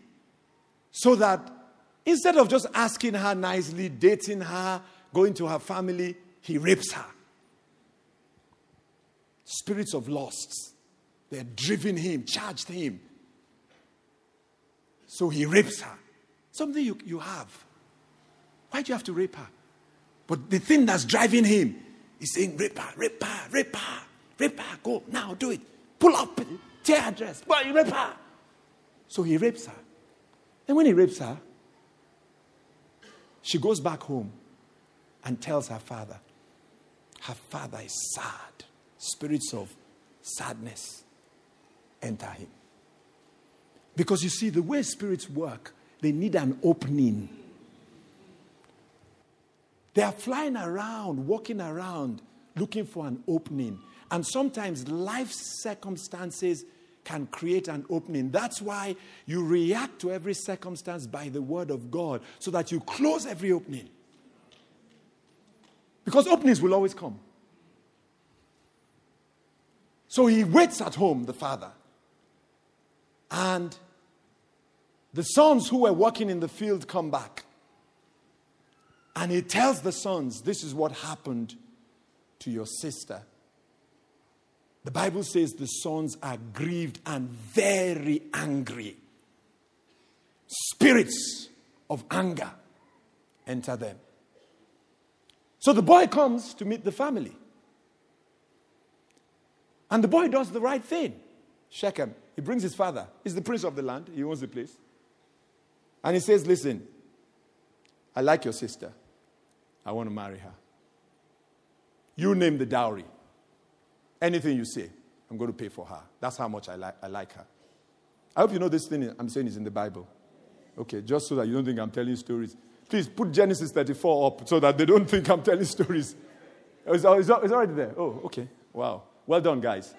so that instead of just asking her nicely, dating her, going to her family, he rapes her. Spirits of lusts, they're driven him, charged him. So he rapes her. Something you, you have. Why do you have to rape her? But the thing that's driving him is saying, Rape her, rape her, rape her, rape her, go now, do it. Pull up, tear her dress, boy, rape her. So he rapes her. And when he rapes her, she goes back home and tells her father. Her father is sad. Spirits of sadness enter him. Because you see, the way spirits work, they need an opening. They are flying around, walking around, looking for an opening. And sometimes life circumstances can create an opening. That's why you react to every circumstance by the word of God, so that you close every opening. Because openings will always come. So he waits at home, the father. And the sons who were working in the field come back. And he tells the sons, This is what happened to your sister. The Bible says the sons are grieved and very angry. Spirits of anger enter them. So the boy comes to meet the family. And the boy does the right thing. Shechem, he brings his father. He's the prince of the land, he owns the place. And he says, Listen, I like your sister. I want to marry her. You name the dowry. Anything you say, I'm going to pay for her. That's how much I, like I like her. I hope you know this thing I'm saying is in the Bible. Okay, just so that you don't think I'm telling stories. Please put Genesis 34 up so that they don't think I'm telling stories. It's, it's, it's already there. Oh, okay. Wow. Well done, guys.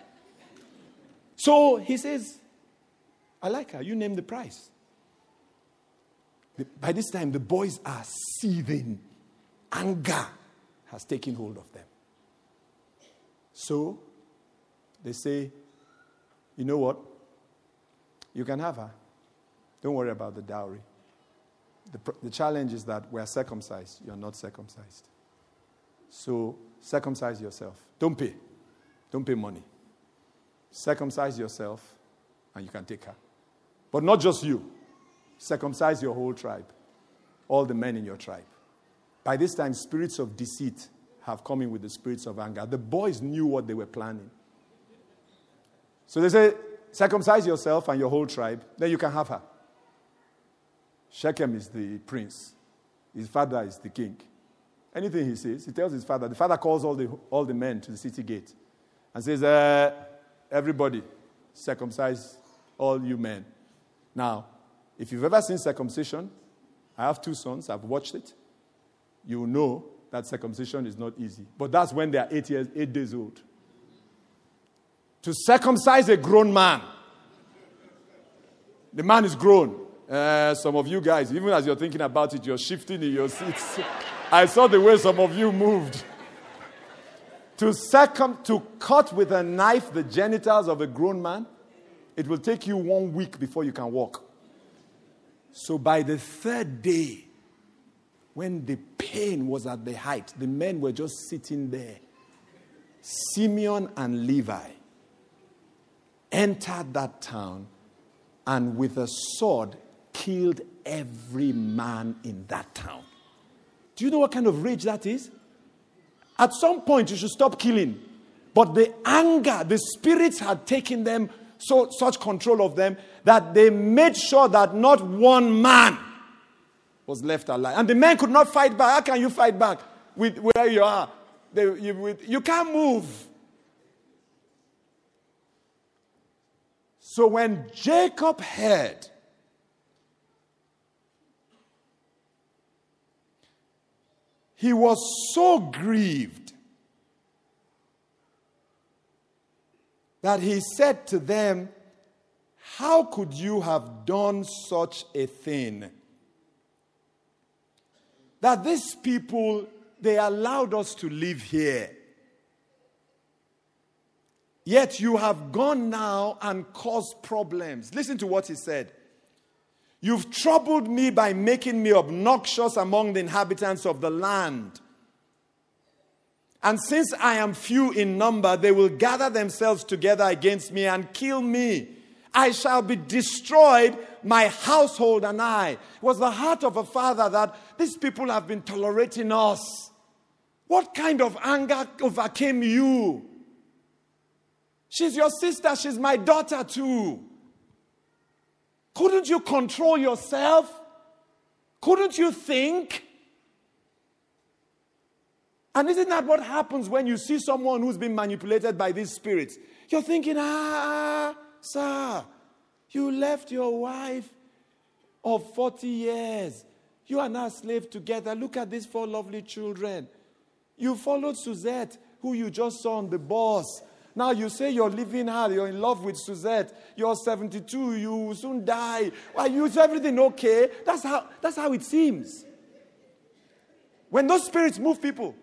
So he says, I like her. You name the price. By this time, the boys are seething. Anger has taken hold of them. So they say, You know what? You can have her. Don't worry about the dowry. The, the challenge is that we're circumcised. You're not circumcised. So circumcise yourself. Don't pay. Don't pay money. Circumcise yourself and you can take her. But not just you. Circumcise your whole tribe, all the men in your tribe. By this time, spirits of deceit have come in with the spirits of anger. The boys knew what they were planning. So they say, circumcise yourself and your whole tribe, then you can have her. Shechem is the prince, his father is the king. Anything he says, he tells his father. The father calls all the, all the men to the city gate and says, uh, Everybody, circumcise all you men. Now, if you've ever seen circumcision, I have two sons, I've watched it. You know that circumcision is not easy. But that's when they are eight, years, eight days old. To circumcise a grown man, the man is grown. Uh, some of you guys, even as you're thinking about it, you're shifting in your seats. I saw the way some of you moved. To, circum- to cut with a knife the genitals of a grown man, it will take you one week before you can walk. So by the third day, when the pain was at the height, the men were just sitting there. Simeon and Levi entered that town and with a sword killed every man in that town. Do you know what kind of rage that is? At some point, you should stop killing. But the anger, the spirits had taken them so such control of them that they made sure that not one man was left alive. And the men could not fight back. How can you fight back with where you are? They, you, with, you can't move. So when Jacob heard he was so grieved that he said to them, How could you have done such a thing? That these people, they allowed us to live here. Yet you have gone now and caused problems. Listen to what he said. You've troubled me by making me obnoxious among the inhabitants of the land. And since I am few in number, they will gather themselves together against me and kill me. I shall be destroyed, my household and I. It was the heart of a father that these people have been tolerating us. What kind of anger overcame you? She's your sister, she's my daughter too. Couldn't you control yourself? Couldn't you think? And isn't that what happens when you see someone who's been manipulated by these spirits? You're thinking, ah, sir, you left your wife of 40 years. You are now slave together. Look at these four lovely children. You followed Suzette, who you just saw on the bus. Now you say you're living hard, you're in love with Suzette, you're 72, you will soon die. Why, you is everything okay? That's how, that's how it seems. When those spirits move people,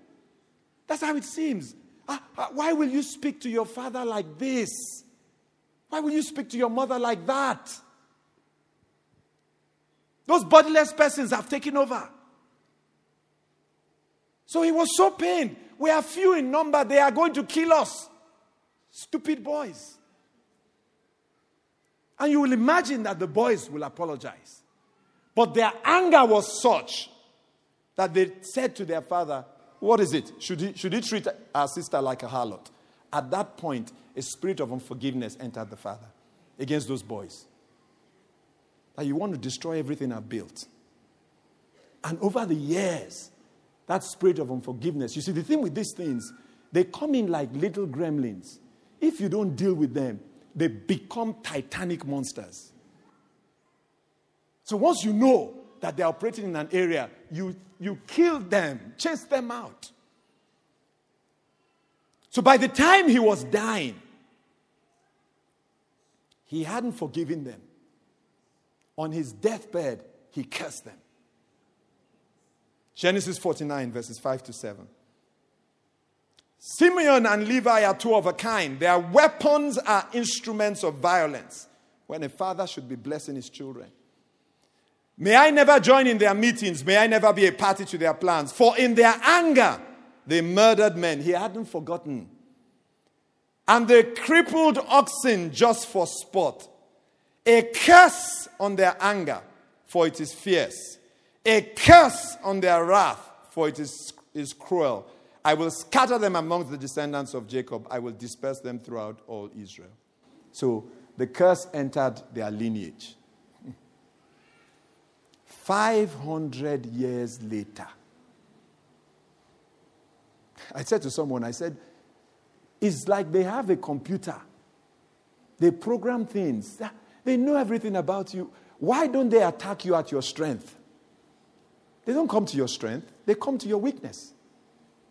that's how it seems. Ah, ah, why will you speak to your father like this? Why will you speak to your mother like that? Those bodiless persons have taken over. So he was so pained. We are few in number, they are going to kill us. Stupid boys. And you will imagine that the boys will apologize. But their anger was such that they said to their father, What is it? Should he, should he treat our sister like a harlot? At that point, a spirit of unforgiveness entered the father against those boys. That you want to destroy everything I've built. And over the years, that spirit of unforgiveness, you see, the thing with these things, they come in like little gremlins. If you don't deal with them, they become titanic monsters. So once you know that they're operating in an area, you, you kill them, chase them out. So by the time he was dying, he hadn't forgiven them. On his deathbed, he cursed them. Genesis 49, verses 5 to 7. Simeon and Levi are two of a kind. Their weapons are instruments of violence when a father should be blessing his children. May I never join in their meetings. May I never be a party to their plans. For in their anger, they murdered men. He hadn't forgotten. And they crippled oxen just for sport. A curse on their anger, for it is fierce. A curse on their wrath, for it is, is cruel. I will scatter them amongst the descendants of Jacob. I will disperse them throughout all Israel. So the curse entered their lineage. 500 years later, I said to someone, I said, it's like they have a computer. They program things. They know everything about you. Why don't they attack you at your strength? They don't come to your strength, they come to your weakness.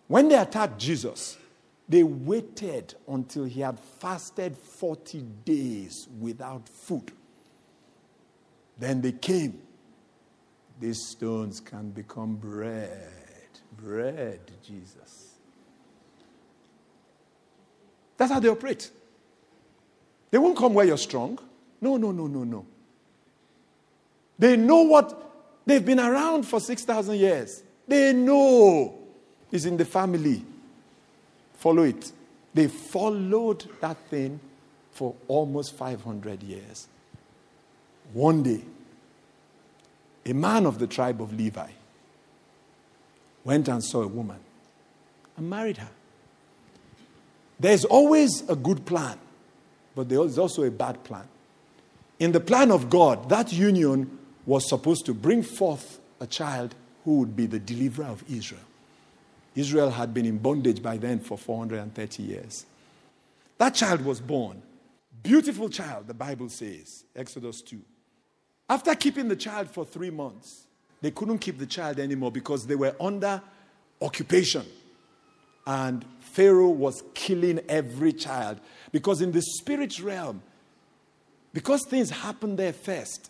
When they attacked Jesus, they waited until he had fasted 40 days without food. Then they came. These stones can become bread. Bread, Jesus. That's how they operate. They won't come where you're strong. No, no, no, no, no. They know what they've been around for 6,000 years. They know it's in the family. Follow it. They followed that thing for almost 500 years. One day, a man of the tribe of Levi went and saw a woman and married her. There's always a good plan, but there's also a bad plan. In the plan of God, that union was supposed to bring forth a child who would be the deliverer of Israel. Israel had been in bondage by then for 430 years. That child was born. Beautiful child, the Bible says, Exodus 2. After keeping the child for three months, they couldn't keep the child anymore because they were under occupation. And Pharaoh was killing every child. Because in the spirit realm, because things happened there first,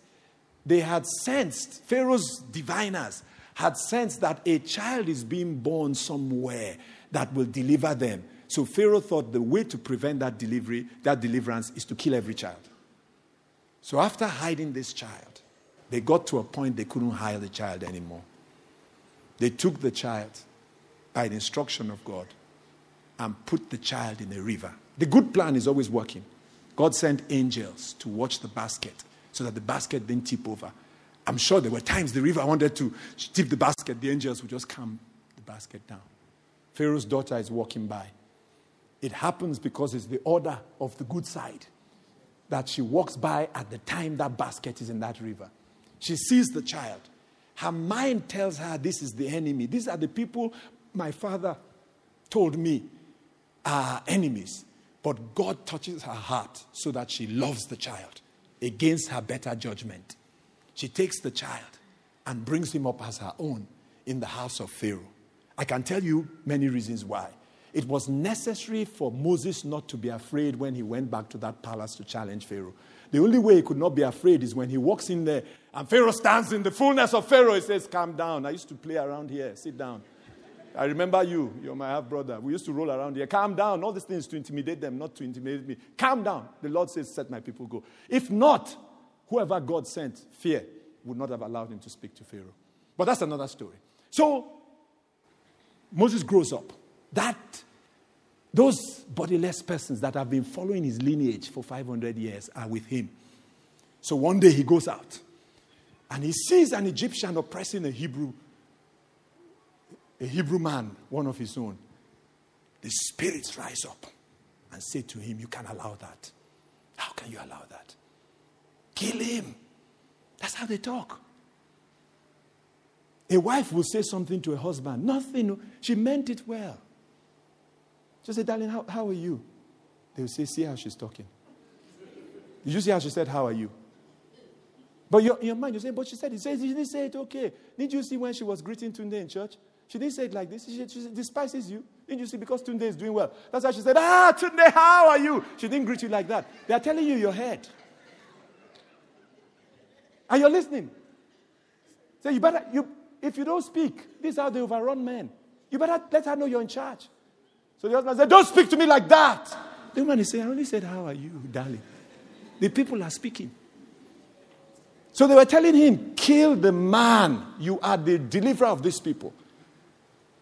they had sensed, Pharaoh's diviners had sensed that a child is being born somewhere that will deliver them. So Pharaoh thought the way to prevent that delivery, that deliverance, is to kill every child. So after hiding this child, they got to a point they couldn't hide the child anymore. They took the child by the instruction of God and put the child in a river. The good plan is always working. God sent angels to watch the basket so that the basket didn't tip over. I'm sure there were times the river wanted to tip the basket, the angels would just calm the basket down. Pharaoh's daughter is walking by. It happens because it's the order of the good side that she walks by at the time that basket is in that river. She sees the child. Her mind tells her this is the enemy. These are the people my father told me are enemies. But God touches her heart so that she loves the child against her better judgment. She takes the child and brings him up as her own in the house of Pharaoh. I can tell you many reasons why. It was necessary for Moses not to be afraid when he went back to that palace to challenge Pharaoh. The only way he could not be afraid is when he walks in there and Pharaoh stands in the fullness of Pharaoh. He says, Calm down. I used to play around here. Sit down. I remember you. You're my half brother. We used to roll around here. Calm down. All these things to intimidate them, not to intimidate me. Calm down. The Lord says, Set my people go. If not, whoever God sent, fear, would not have allowed him to speak to Pharaoh. But that's another story. So Moses grows up. That those bodiless persons that have been following his lineage for 500 years are with him. So one day he goes out and he sees an Egyptian oppressing a Hebrew a Hebrew man, one of his own. The spirits rise up and say to him, You can't allow that. How can you allow that? Kill him. That's how they talk. A wife will say something to a husband, nothing, she meant it well. She said, Darling, how, how are you? They will say, See how she's talking. Did you see how she said, How are you? But your, in your mind, you say, But she said, She didn't say it okay. Didn't you see when she was greeting Tunde in church? She didn't say it like this. She, she despises you. Didn't you see? Because Tunde is doing well. That's why she said, Ah, Tunde, how are you? She didn't greet you like that. They are telling you your head. And you're listening. So you better, you, if you don't speak, this is how they overrun men. You better let her know you're in charge. So the husband said, Don't speak to me like that. The woman is saying, I only said, How are you, darling? The people are speaking. So they were telling him, Kill the man. You are the deliverer of these people.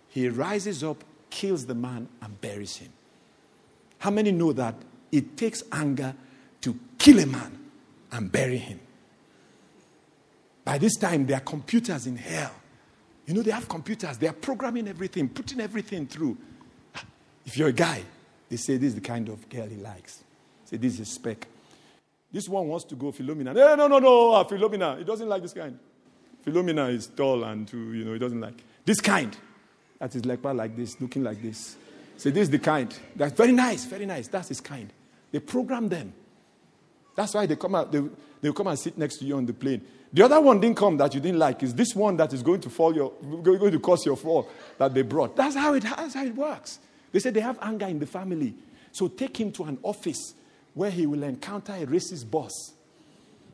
He rises up, kills the man, and buries him. How many know that it takes anger to kill a man and bury him? By this time, there are computers in hell. You know, they have computers, they are programming everything, putting everything through. If you're a guy, they say this is the kind of girl he likes. Say this is spec. This one wants to go Philomena. No, no, no, no, uh, Philomena. He doesn't like this kind. Philomena is tall and too, you know, he doesn't like this kind. That is like like this, looking like this. Say this is the kind. That's very nice, very nice. That's his kind. They program them. That's why they come out, they, they come and sit next to you on the plane. The other one didn't come that you didn't like. Is this one that is going to fall your, going to cause your fall that they brought? That's how it, that's how it works. They say they have anger in the family. So take him to an office where he will encounter a racist boss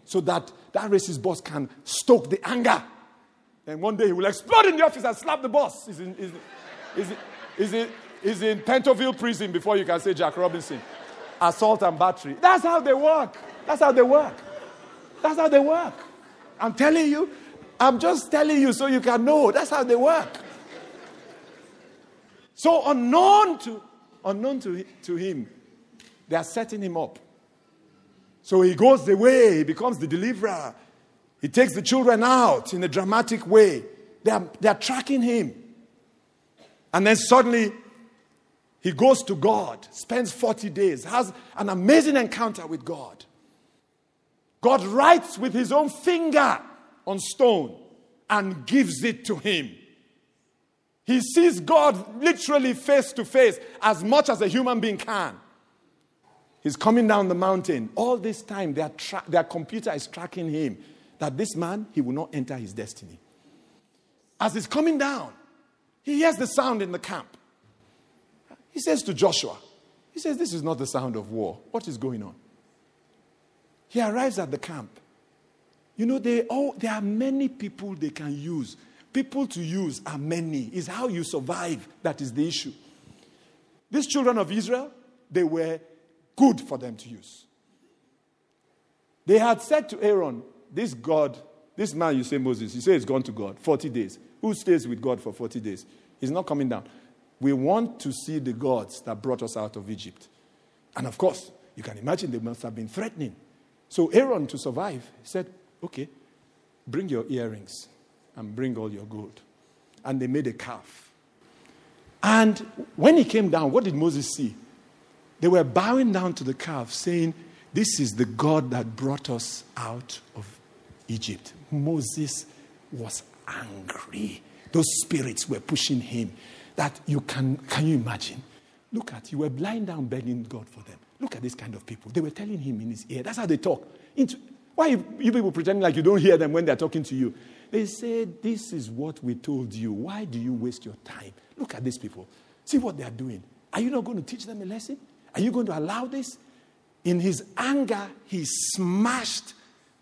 so that that racist boss can stoke the anger. And one day he will explode in the office and slap the boss. He's in, he's, he's, he's, he's in Pentonville prison before you can say Jack Robinson. Assault and battery. That's how they work. That's how they work. That's how they work. I'm telling you, I'm just telling you so you can know. That's how they work. So unknown to, unknown to, to him, they are setting him up. So he goes the way, he becomes the deliverer. He takes the children out in a dramatic way. They are, they are tracking him. And then suddenly he goes to God, spends 40 days, has an amazing encounter with God. God writes with his own finger on stone and gives it to him. He sees God literally face to face as much as a human being can. He's coming down the mountain. All this time, their, tra- their computer is tracking him that this man, he will not enter his destiny. As he's coming down, he hears the sound in the camp. He says to Joshua, he says, This is not the sound of war. What is going on? He arrives at the camp. You know, they there are many people they can use. People to use are many. Is how you survive that is the issue. These children of Israel, they were good for them to use. They had said to Aaron, This God, this man you say Moses, you say he's gone to God 40 days. Who stays with God for 40 days? He's not coming down. We want to see the gods that brought us out of Egypt. And of course, you can imagine they must have been threatening. So Aaron, to survive, said, Okay, bring your earrings and bring all your gold. And they made a calf. And when he came down, what did Moses see? They were bowing down to the calf, saying, This is the God that brought us out of Egypt. Moses was angry. Those spirits were pushing him. That you can, can you imagine? Look at, you were blind down begging God for them. Look at this kind of people. They were telling him in his ear. That's how they talk. Into, why you, you people pretending like you don't hear them when they're talking to you? They said, This is what we told you. Why do you waste your time? Look at these people. See what they are doing. Are you not going to teach them a lesson? Are you going to allow this? In his anger, he smashed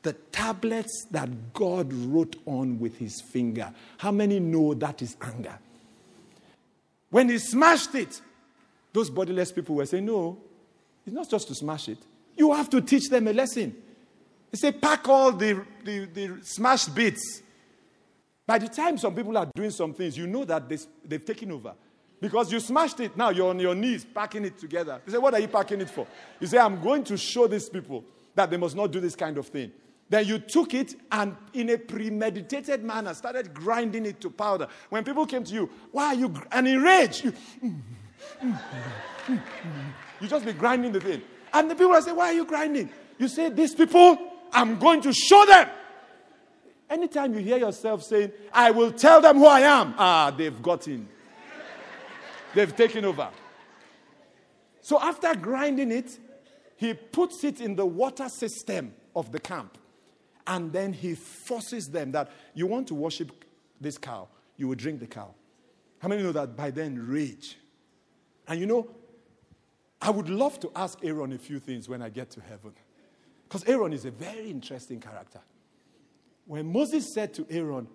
the tablets that God wrote on with his finger. How many know that is anger? When he smashed it, those bodiless people were saying, No, it's not just to smash it. You have to teach them a lesson. They say, pack all the, the, the smashed bits. By the time some people are doing some things, you know that they, they've taken over. Because you smashed it, now you're on your knees packing it together. You say, What are you packing it for? You say, I'm going to show these people that they must not do this kind of thing. Then you took it and, in a premeditated manner, started grinding it to powder. When people came to you, why are you, gr-? and in rage, you, you just be grinding the thing. And the people say, Why are you grinding? You say, These people, I'm going to show them. Anytime you hear yourself saying, I will tell them who I am, ah, they've gotten. They've taken over. So after grinding it, he puts it in the water system of the camp. And then he forces them that you want to worship this cow, you will drink the cow. How many know that by then rage? And you know, I would love to ask Aaron a few things when I get to heaven. Because Aaron is a very interesting character. When Moses said to Aaron,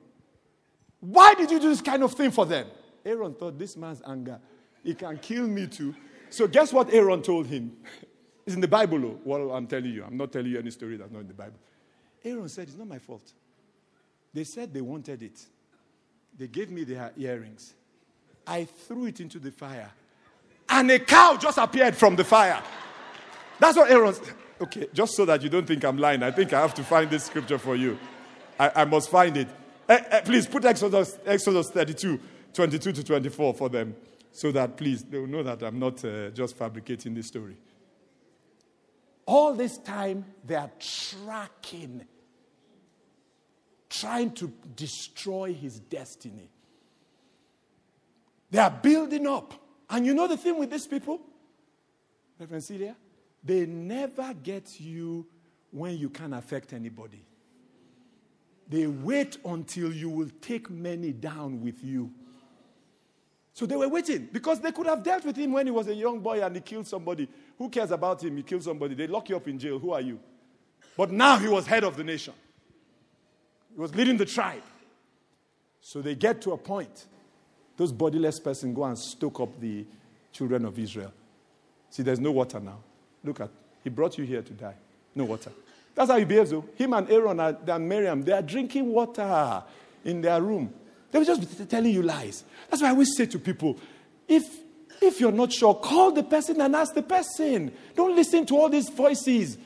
Why did you do this kind of thing for them? Aaron thought, This man's anger, he can kill me too. So, guess what Aaron told him? it's in the Bible, oh. Well, I'm telling you. I'm not telling you any story that's not in the Bible. Aaron said, It's not my fault. They said they wanted it. They gave me their earrings. I threw it into the fire and a cow just appeared from the fire. That's what Aaron said. Okay, just so that you don't think I'm lying, I think I have to find this scripture for you. I, I must find it. Eh, eh, please put Exodus, Exodus 32, 22 to 24 for them, so that please they will know that I'm not uh, just fabricating this story. All this time, they are tracking, trying to destroy his destiny. They are building up and you know the thing with these people, Reverend Celia? They never get you when you can affect anybody. They wait until you will take many down with you. So they were waiting because they could have dealt with him when he was a young boy and he killed somebody. Who cares about him? He killed somebody. They lock you up in jail. Who are you? But now he was head of the nation, he was leading the tribe. So they get to a point those bodiless persons go and stoke up the children of Israel. See, there's no water now. Look at, he brought you here to die. No water. That's how he behaves, though. Him and Aaron and Miriam, they are drinking water in their room. They will just telling you lies. That's why I always say to people, if if you're not sure, call the person and ask the person. Don't listen to all these voices.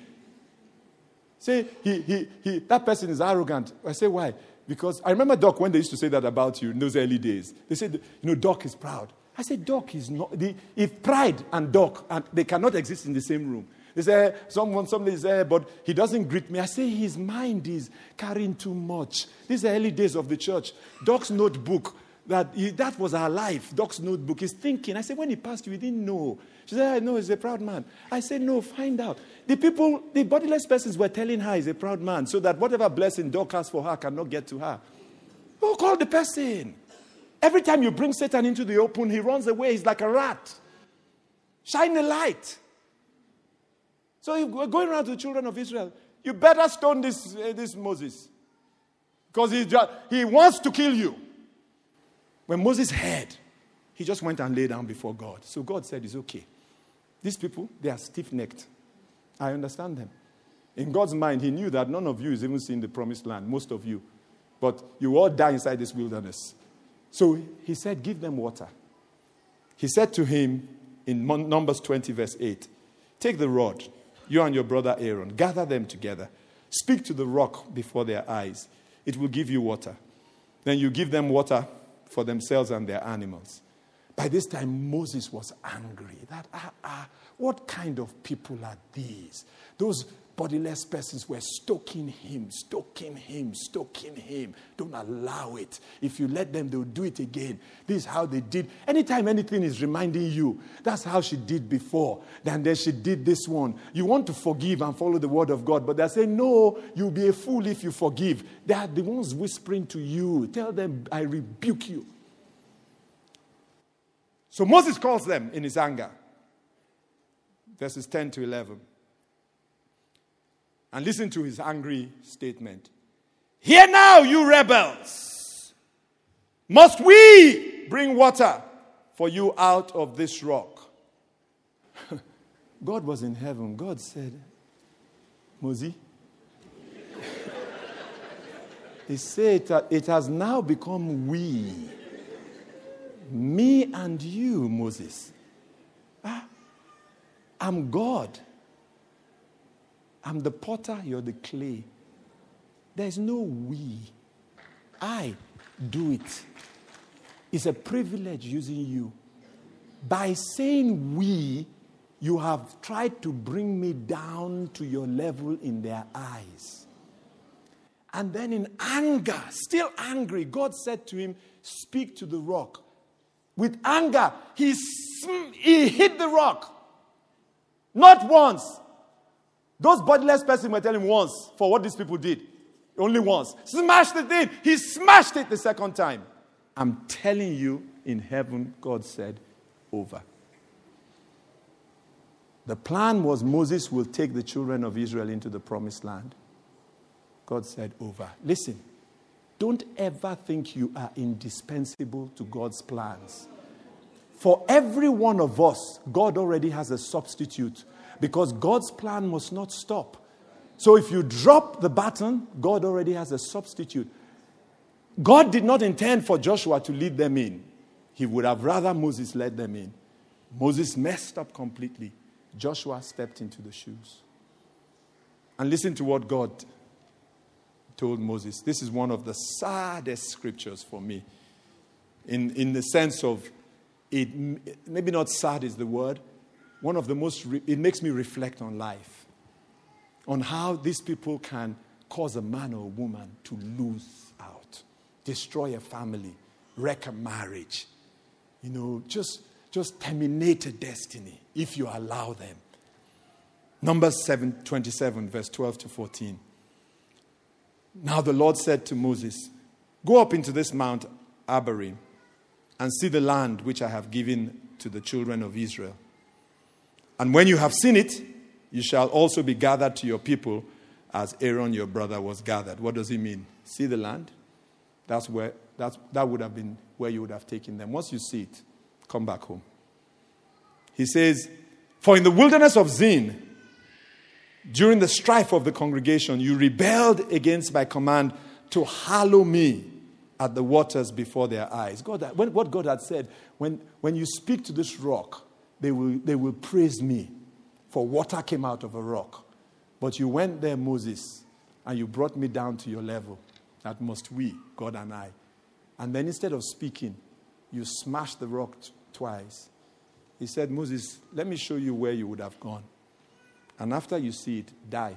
Say, he, he, he, that person is arrogant. I say, why? Because I remember Doc when they used to say that about you in those early days. They said, you know, Doc is proud. I said, Doc is not. The, if pride and Doc, and they cannot exist in the same room. They say, someone, somebody is there, but he doesn't greet me. I say, his mind is carrying too much. These are early days of the church. Doc's notebook that he, that was our life. Doc's notebook. is thinking. I said, when he passed you, he didn't know. She said, I know he's a proud man. I said, no, find out. The people, the bodiless persons were telling her he's a proud man so that whatever blessing Doc has for her cannot get to her. Who called the person. Every time you bring Satan into the open, he runs away. He's like a rat. Shine a light. So we're going around to the children of Israel. You better stone this, uh, this Moses because he, just, he wants to kill you. When Moses heard, he just went and lay down before God. So God said, It's okay. These people, they are stiff necked. I understand them. In God's mind, He knew that none of you is even seeing the promised land, most of you. But you all die inside this wilderness. So He said, Give them water. He said to him in Numbers 20, verse 8, Take the rod, you and your brother Aaron, gather them together. Speak to the rock before their eyes. It will give you water. Then you give them water for themselves and their animals. By this time, Moses was angry that, ah, ah, what kind of people are these? Those bodiless persons were stoking him, stoking him, stoking him. Don't allow it. If you let them, they'll do it again. This is how they did. Anytime anything is reminding you, that's how she did before. Then, then she did this one. You want to forgive and follow the word of God, but they're saying, no, you'll be a fool if you forgive. They are the ones whispering to you. Tell them, I rebuke you. So Moses calls them in his anger. Verses 10 to 11. And listen to his angry statement. Hear now, you rebels. Must we bring water for you out of this rock? God was in heaven. God said, Moses, he said that it has now become we. Me and you, Moses. Ah, I'm God. I'm the potter, you're the clay. There's no we. I do it. It's a privilege using you. By saying we, you have tried to bring me down to your level in their eyes. And then in anger, still angry, God said to him, Speak to the rock. With anger, he, sm- he hit the rock. Not once, those bodiless persons were telling him once for what these people did. Only once. Smashed the thing. He smashed it the second time. I'm telling you, in heaven, God said, over. The plan was Moses will take the children of Israel into the promised land. God said, over. Listen, don't ever think you are indispensable to God's plans. For every one of us, God already has a substitute because God's plan must not stop. So if you drop the baton, God already has a substitute. God did not intend for Joshua to lead them in, he would have rather Moses led them in. Moses messed up completely. Joshua stepped into the shoes. And listen to what God told Moses. This is one of the saddest scriptures for me, in, in the sense of it, maybe not sad is the word, one of the most, re- it makes me reflect on life, on how these people can cause a man or a woman to lose out, destroy a family, wreck a marriage, you know, just, just terminate a destiny if you allow them. Numbers 7, 27, verse 12 to 14. Now the Lord said to Moses, Go up into this Mount Abarim and see the land which I have given to the children of Israel. And when you have seen it, you shall also be gathered to your people as Aaron your brother was gathered. What does he mean? See the land? That's where that's, that would have been where you would have taken them. Once you see it, come back home. He says, For in the wilderness of Zin, during the strife of the congregation, you rebelled against my command to hallow me at the waters before their eyes. God, when, what God had said, when, when you speak to this rock, they will, they will praise me, for water came out of a rock. But you went there, Moses, and you brought me down to your level. That must we, God and I. And then instead of speaking, you smashed the rock t- twice. He said, Moses, let me show you where you would have gone. And after you see it, die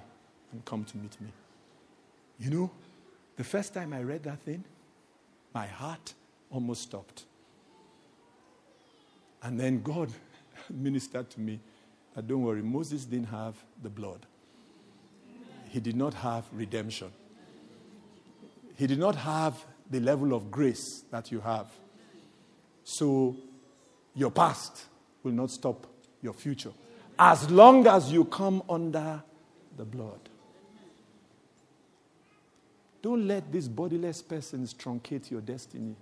and come to meet me. You know, the first time I read that thing, my heart almost stopped. And then God ministered to me that don't worry, Moses didn't have the blood, he did not have redemption, he did not have the level of grace that you have. So your past will not stop your future as long as you come under the blood. Don't let these bodiless persons truncate your destiny.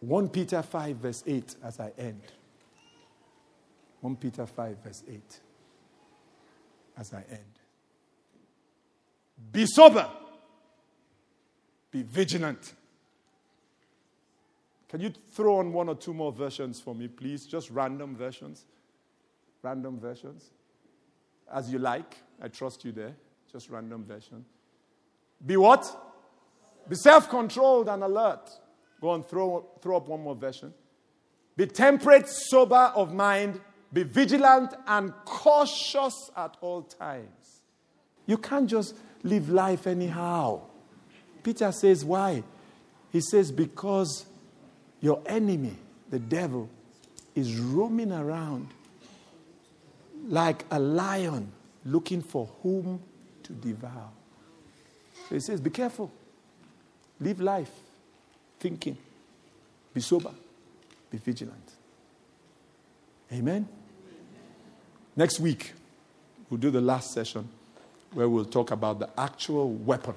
1 Peter 5, verse 8, as I end. 1 Peter 5, verse 8, as I end. Be sober, be vigilant. Can you throw on one or two more versions for me, please? Just random versions. Random versions. As you like. I trust you there. Just random version. Be what? Be self controlled and alert. Go on, throw, throw up one more version. Be temperate, sober of mind, be vigilant and cautious at all times. You can't just live life anyhow. Peter says, Why? He says, Because your enemy, the devil, is roaming around like a lion looking for whom to devour. So he says, Be careful. Live life thinking. Be sober. Be vigilant. Amen. Next week, we'll do the last session where we'll talk about the actual weapon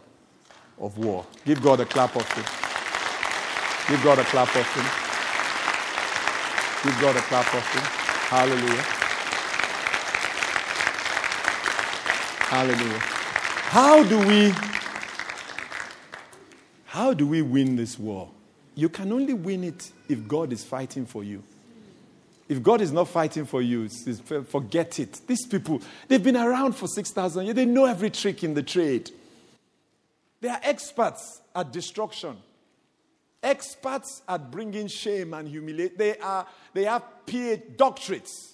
of war. Give God a clap of him. Give God a clap of him. Give God a clap of him. Hallelujah. Hallelujah. How do we how do we win this war? You can only win it if God is fighting for you. If God is not fighting for you, forget it. These people, they've been around for 6,000 years. They know every trick in the trade. They are experts at destruction, experts at bringing shame and humiliation. They, are, they have PhD doctorates.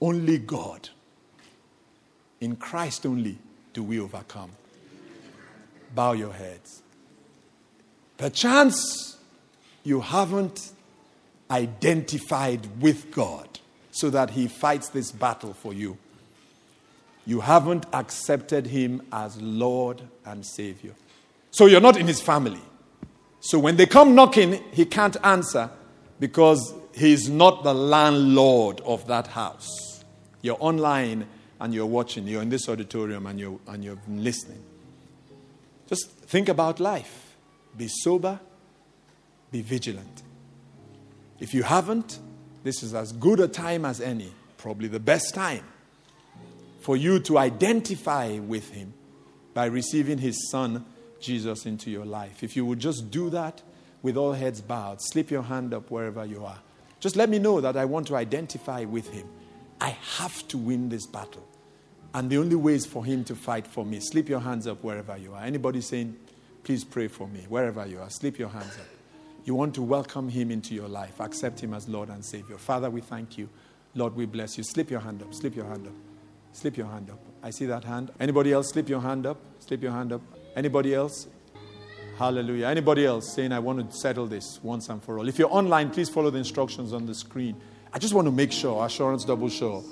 Only God, in Christ only, do we overcome. Bow your heads. Perchance you haven't identified with God so that He fights this battle for you. You haven't accepted Him as Lord and Savior. So you're not in His family. So when they come knocking, He can't answer because He's not the landlord of that house. You're online and you're watching, you're in this auditorium and you're, and you're listening. Just think about life. Be sober, be vigilant. If you haven't, this is as good a time as any, probably the best time, for you to identify with Him by receiving His Son, Jesus, into your life. If you would just do that with all heads bowed, slip your hand up wherever you are. Just let me know that I want to identify with Him. I have to win this battle. And the only way is for him to fight for me. Slip your hands up wherever you are. Anybody saying, please pray for me, wherever you are, slip your hands up. You want to welcome him into your life, accept him as Lord and Savior. Father, we thank you. Lord, we bless you. Slip your hand up, slip your hand up, slip your hand up. I see that hand. Anybody else? Slip your hand up, slip your hand up. Anybody else? Hallelujah. Anybody else saying, I want to settle this once and for all? If you're online, please follow the instructions on the screen. I just want to make sure, assurance double sure,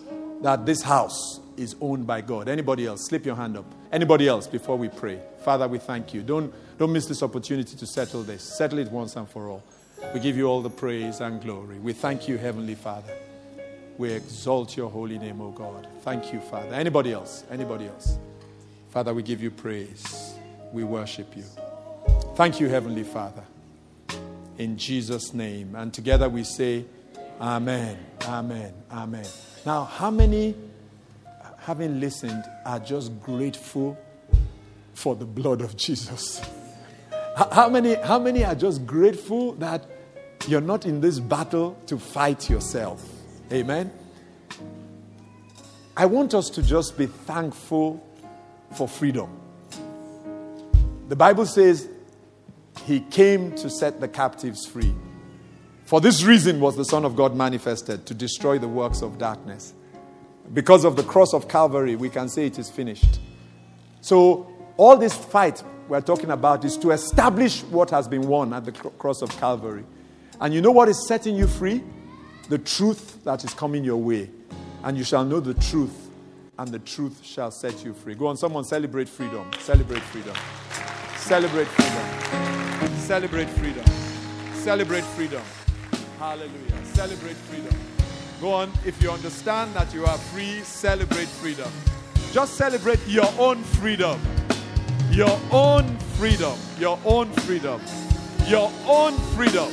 that this house is owned by God. Anybody else? Slip your hand up. Anybody else before we pray? Father, we thank you. Don't, don't miss this opportunity to settle this. Settle it once and for all. We give you all the praise and glory. We thank you, Heavenly Father. We exalt your holy name, O God. Thank you, Father. Anybody else? Anybody else? Father, we give you praise. We worship you. Thank you, Heavenly Father. In Jesus' name. And together we say, Amen. Amen. Amen. Now, how many having listened, are just grateful for the blood of Jesus? How many, how many are just grateful that you're not in this battle to fight yourself? Amen. I want us to just be thankful for freedom. The Bible says he came to set the captives free. For this reason was the Son of God manifested to destroy the works of darkness. Because of the cross of Calvary, we can say it is finished. So, all this fight we're talking about is to establish what has been won at the cross of Calvary. And you know what is setting you free? The truth that is coming your way and you shall know the truth, and the truth shall set you free. Go on, someone celebrate freedom. Celebrate freedom. Celebrate freedom. Celebrate freedom. Celebrate freedom. Hallelujah. Celebrate freedom. Go on, if you understand that you are free, celebrate freedom. Just celebrate your own freedom. Your own freedom. Your own freedom. Your own freedom.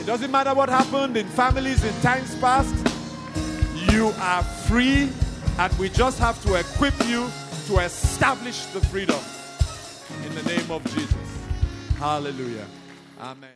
It doesn't matter what happened in families in times past. You are free, and we just have to equip you to establish the freedom in the name of Jesus. Hallelujah. Amen.